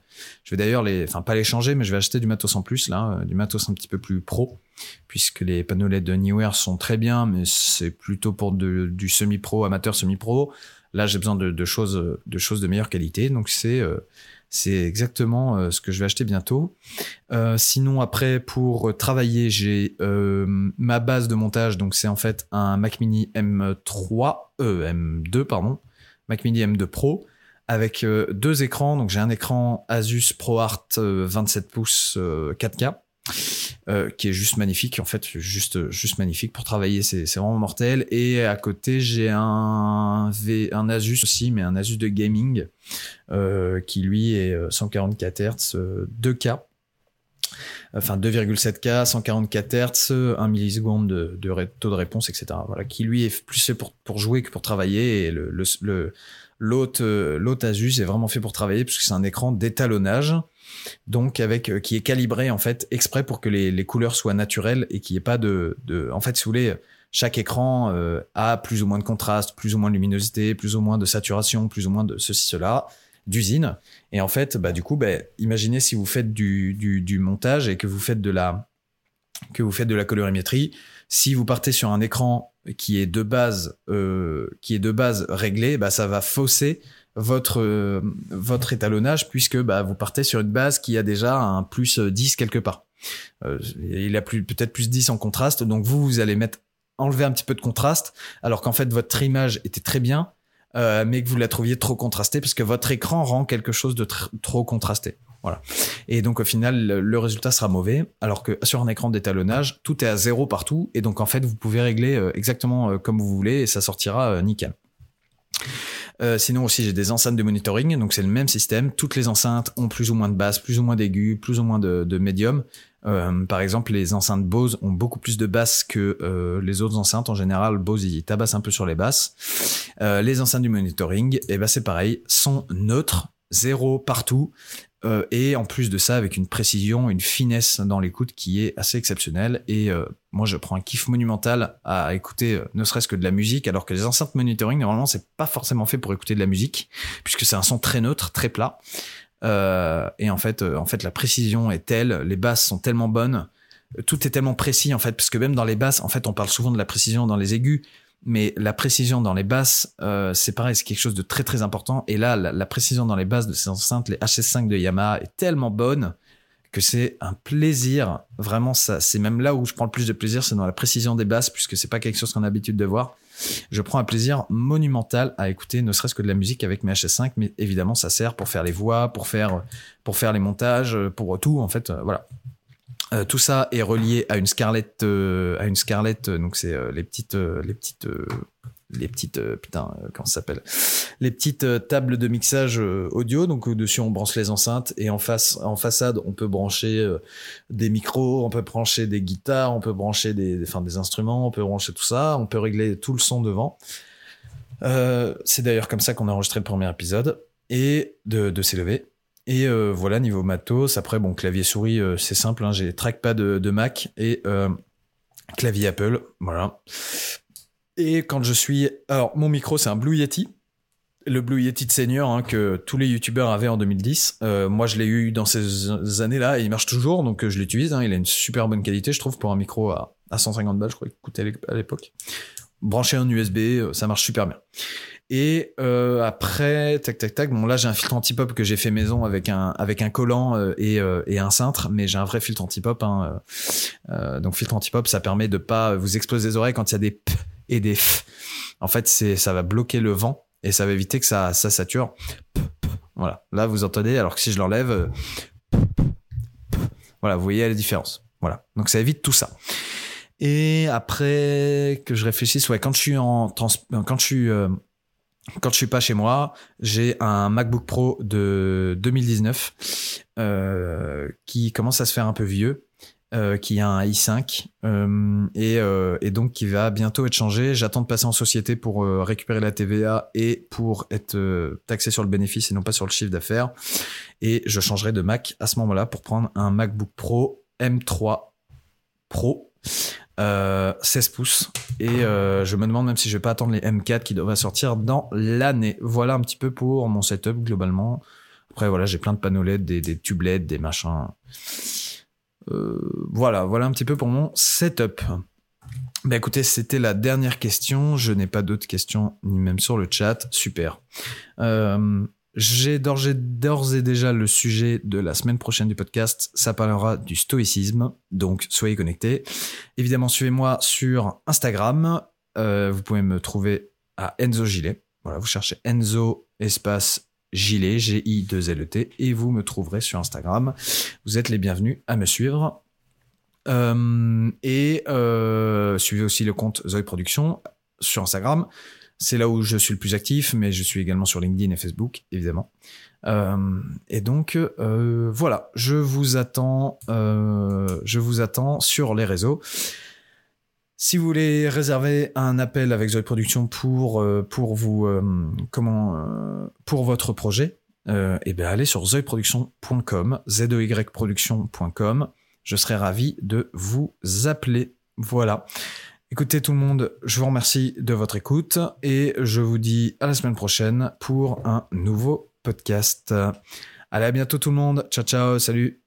je vais d'ailleurs les, enfin pas les changer, mais je vais acheter du matos en plus là, du matos un petit peu plus pro, puisque les panneaux LED de Neewer sont très bien, mais c'est plutôt pour du semi-pro, amateur semi-pro. Là, j'ai besoin de, de, choses, de choses de meilleure qualité, donc c'est c'est exactement euh, ce que je vais acheter bientôt. Euh, sinon, après, pour travailler, j'ai euh, ma base de montage. Donc, c'est en fait un Mac Mini M3, M2, pardon, Mac Mini M2 Pro avec deux écrans. Donc, j'ai un écran Asus ProArt 27 pouces 4K euh, qui est juste magnifique. En fait, juste, juste magnifique pour travailler, c'est vraiment mortel. Et à côté, j'ai un, un Asus aussi, mais un Asus de gaming euh, qui lui est 144 Hz, 2K. Enfin 2,7K, 144 Hz, 1 milliseconde de, de, taux de réponse, etc. Voilà, qui lui est plus fait pour, pour jouer que pour travailler. Et le, le, l'autre, l'autre Asus est vraiment fait pour travailler puisque c'est un écran d'étalonnage donc avec euh, qui est calibré en fait exprès pour que les, couleurs soient naturelles et qu'il n'y ait pas de, en fait si vous voulez chaque écran euh, a plus ou moins de contraste, plus ou moins de luminosité, plus ou moins de saturation, plus ou moins de ceci cela d'usine. Et en fait bah du coup bah, imaginez si vous faites du, du, montage et que vous faites de la que vous faites de la colorimétrie. Si vous partez sur un écran qui est de base euh, qui est de base réglé bah ça va fausser votre, euh, votre étalonnage puisque bah, vous partez sur une base qui a déjà un plus 10 quelque part. Euh, il a plus, peut-être plus 10 en contraste, donc vous, vous allez mettre, enlever un petit peu de contraste, alors qu'en fait votre image était très bien, euh, mais que vous la trouviez trop contrastée parce que votre écran rend quelque chose de trop contrasté. Voilà. Et donc au final, le, résultat sera mauvais, alors que sur un écran d'étalonnage, tout est à zéro partout, et donc en fait, vous pouvez régler exactement comme vous voulez et ça sortira nickel. Euh, sinon aussi j'ai des enceintes de monitoring, donc c'est le même système. Toutes les enceintes ont plus ou moins de basses, plus ou moins d'aigus, plus ou moins de, de médium. Euh, par exemple, les enceintes Bose ont beaucoup plus de basses que euh, les autres enceintes. En général, Bose il tabasse un peu sur les basses. les enceintes du monitoring, et eh ben c'est pareil, sont neutres, zéro partout. Euh, et en plus de ça, avec une précision, une finesse dans l'écoute qui est assez exceptionnelle. Et euh, moi, je prends un kiff monumental à écouter euh, ne serait-ce que de la musique, alors que les enceintes monitoring, normalement, c'est pas forcément fait pour écouter de la musique, puisque c'est un son très neutre, très plat. et en fait, en fait, la précision est telle, les basses sont tellement bonnes, tout est tellement précis en fait, parce que même dans les basses, en fait, on parle souvent de la précision dans les aigus, mais la précision dans les basses, euh, c'est pareil, c'est quelque chose de très très important. Et là, la, précision dans les basses de ces enceintes, les HS5 de Yamaha, est tellement bonne que c'est un plaisir. Vraiment, ça, c'est même là où je prends le plus de plaisir, c'est dans la précision des basses, puisque c'est pas quelque chose qu'on a l'habitude de voir. Je prends un plaisir monumental à écouter, ne serait-ce que de la musique avec mes HS5, mais évidemment, ça sert pour faire les voix, pour faire, les montages, pour tout, en fait. Euh, voilà. Euh, tout ça est relié à une Scarlett, euh, à une Scarlett, euh, donc c'est les petites, les petites les petites euh, putain euh, comment ça s'appelle? Les petites euh, tables de mixage euh, audio donc au-dessus on branche les enceintes et en face en façade on peut brancher euh, des micros on peut brancher des guitares on peut brancher des enfin des instruments on peut brancher tout ça on peut régler tout le son devant. Euh, c'est d'ailleurs comme ça qu'on a enregistré le premier épisode et de, de s'élever et euh, voilà niveau matos après bon clavier souris euh, c'est simple hein, j'ai trackpad de, Mac et euh, clavier Apple voilà. Et quand je suis alors mon micro c'est un Blue Yeti le Blue Yeti de senior hein, que tous les youtubeurs avaient en 2010 Euh, moi je l'ai eu dans ces années là et il marche toujours donc je l'utilise hein, il a une super bonne qualité je trouve pour un micro à, à 150 balles je crois qu'il coûtait à l'é- à l'époque branché en USB ça marche super bien et euh, après, tac tac tac. Bon là j'ai un filtre anti-pop que j'ai fait maison avec un avec un collant euh, et, euh, et un cintre, mais j'ai un vrai filtre anti-pop. Hein, euh, euh, donc filtre anti-pop, ça permet de pas vous exploser les oreilles quand il y a des p et des f. En fait, c'est ça va bloquer le vent et ça va éviter que ça ça sature. P, p. Voilà. Là vous entendez, alors que si je l'enlève, euh, voilà, vous voyez la différence. Voilà. Donc ça évite tout ça. Et après que je réfléchisse, ouais, quand je suis en trans, quand je suis quand je suis pas chez moi, j'ai un MacBook Pro de 2019 euh, qui commence à se faire un peu vieux, euh, qui a un i5 euh, et, et donc qui va bientôt être changé. J'attends de passer en société pour récupérer la TVA et pour être taxé sur le bénéfice et non pas sur le chiffre d'affaires. Et je changerai de Mac à ce moment-là pour prendre un MacBook Pro M3 Pro. Euh, 16 pouces et euh, je me demande même si je vais pas attendre les M4 qui devraient sortir dans l'année. Voilà un petit peu pour mon setup globalement. Après voilà, j'ai plein de panneaux LED, des, des tubes LED, des machins. Euh, voilà, voilà un petit peu pour mon setup. Bah écoutez, c'était la dernière question. Je n'ai pas d'autres questions, ni même sur le chat. Super. Euh, j'ai d'ores et- déjà le sujet de la semaine prochaine du podcast. Ça parlera du stoïcisme, donc soyez connectés. Évidemment, suivez-moi sur Instagram. Euh, vous pouvez me trouver à Enzo Gilet. Voilà, vous cherchez Enzo espace Gilet, G-I-2-L-E-T, et vous me trouverez sur Instagram. Vous êtes les bienvenus à me suivre. Euh, et euh, suivez aussi le compte Zoe Productions sur Instagram. C'est là où je suis le plus actif, mais je suis également sur LinkedIn et Facebook, évidemment. Euh, et donc euh, voilà, je vous attends, euh, je vous attends sur les réseaux. Si vous voulez réserver un appel avec Zoe Productions pour pour vous comment pour votre projet, eh bien allez sur zoeproduction.com, z o y production.com. Je serai ravi de vous appeler. Voilà. Écoutez tout le monde, je vous remercie de votre écoute et je vous dis à la semaine prochaine pour un nouveau podcast. Allez, à bientôt tout le monde. Ciao, ciao, salut.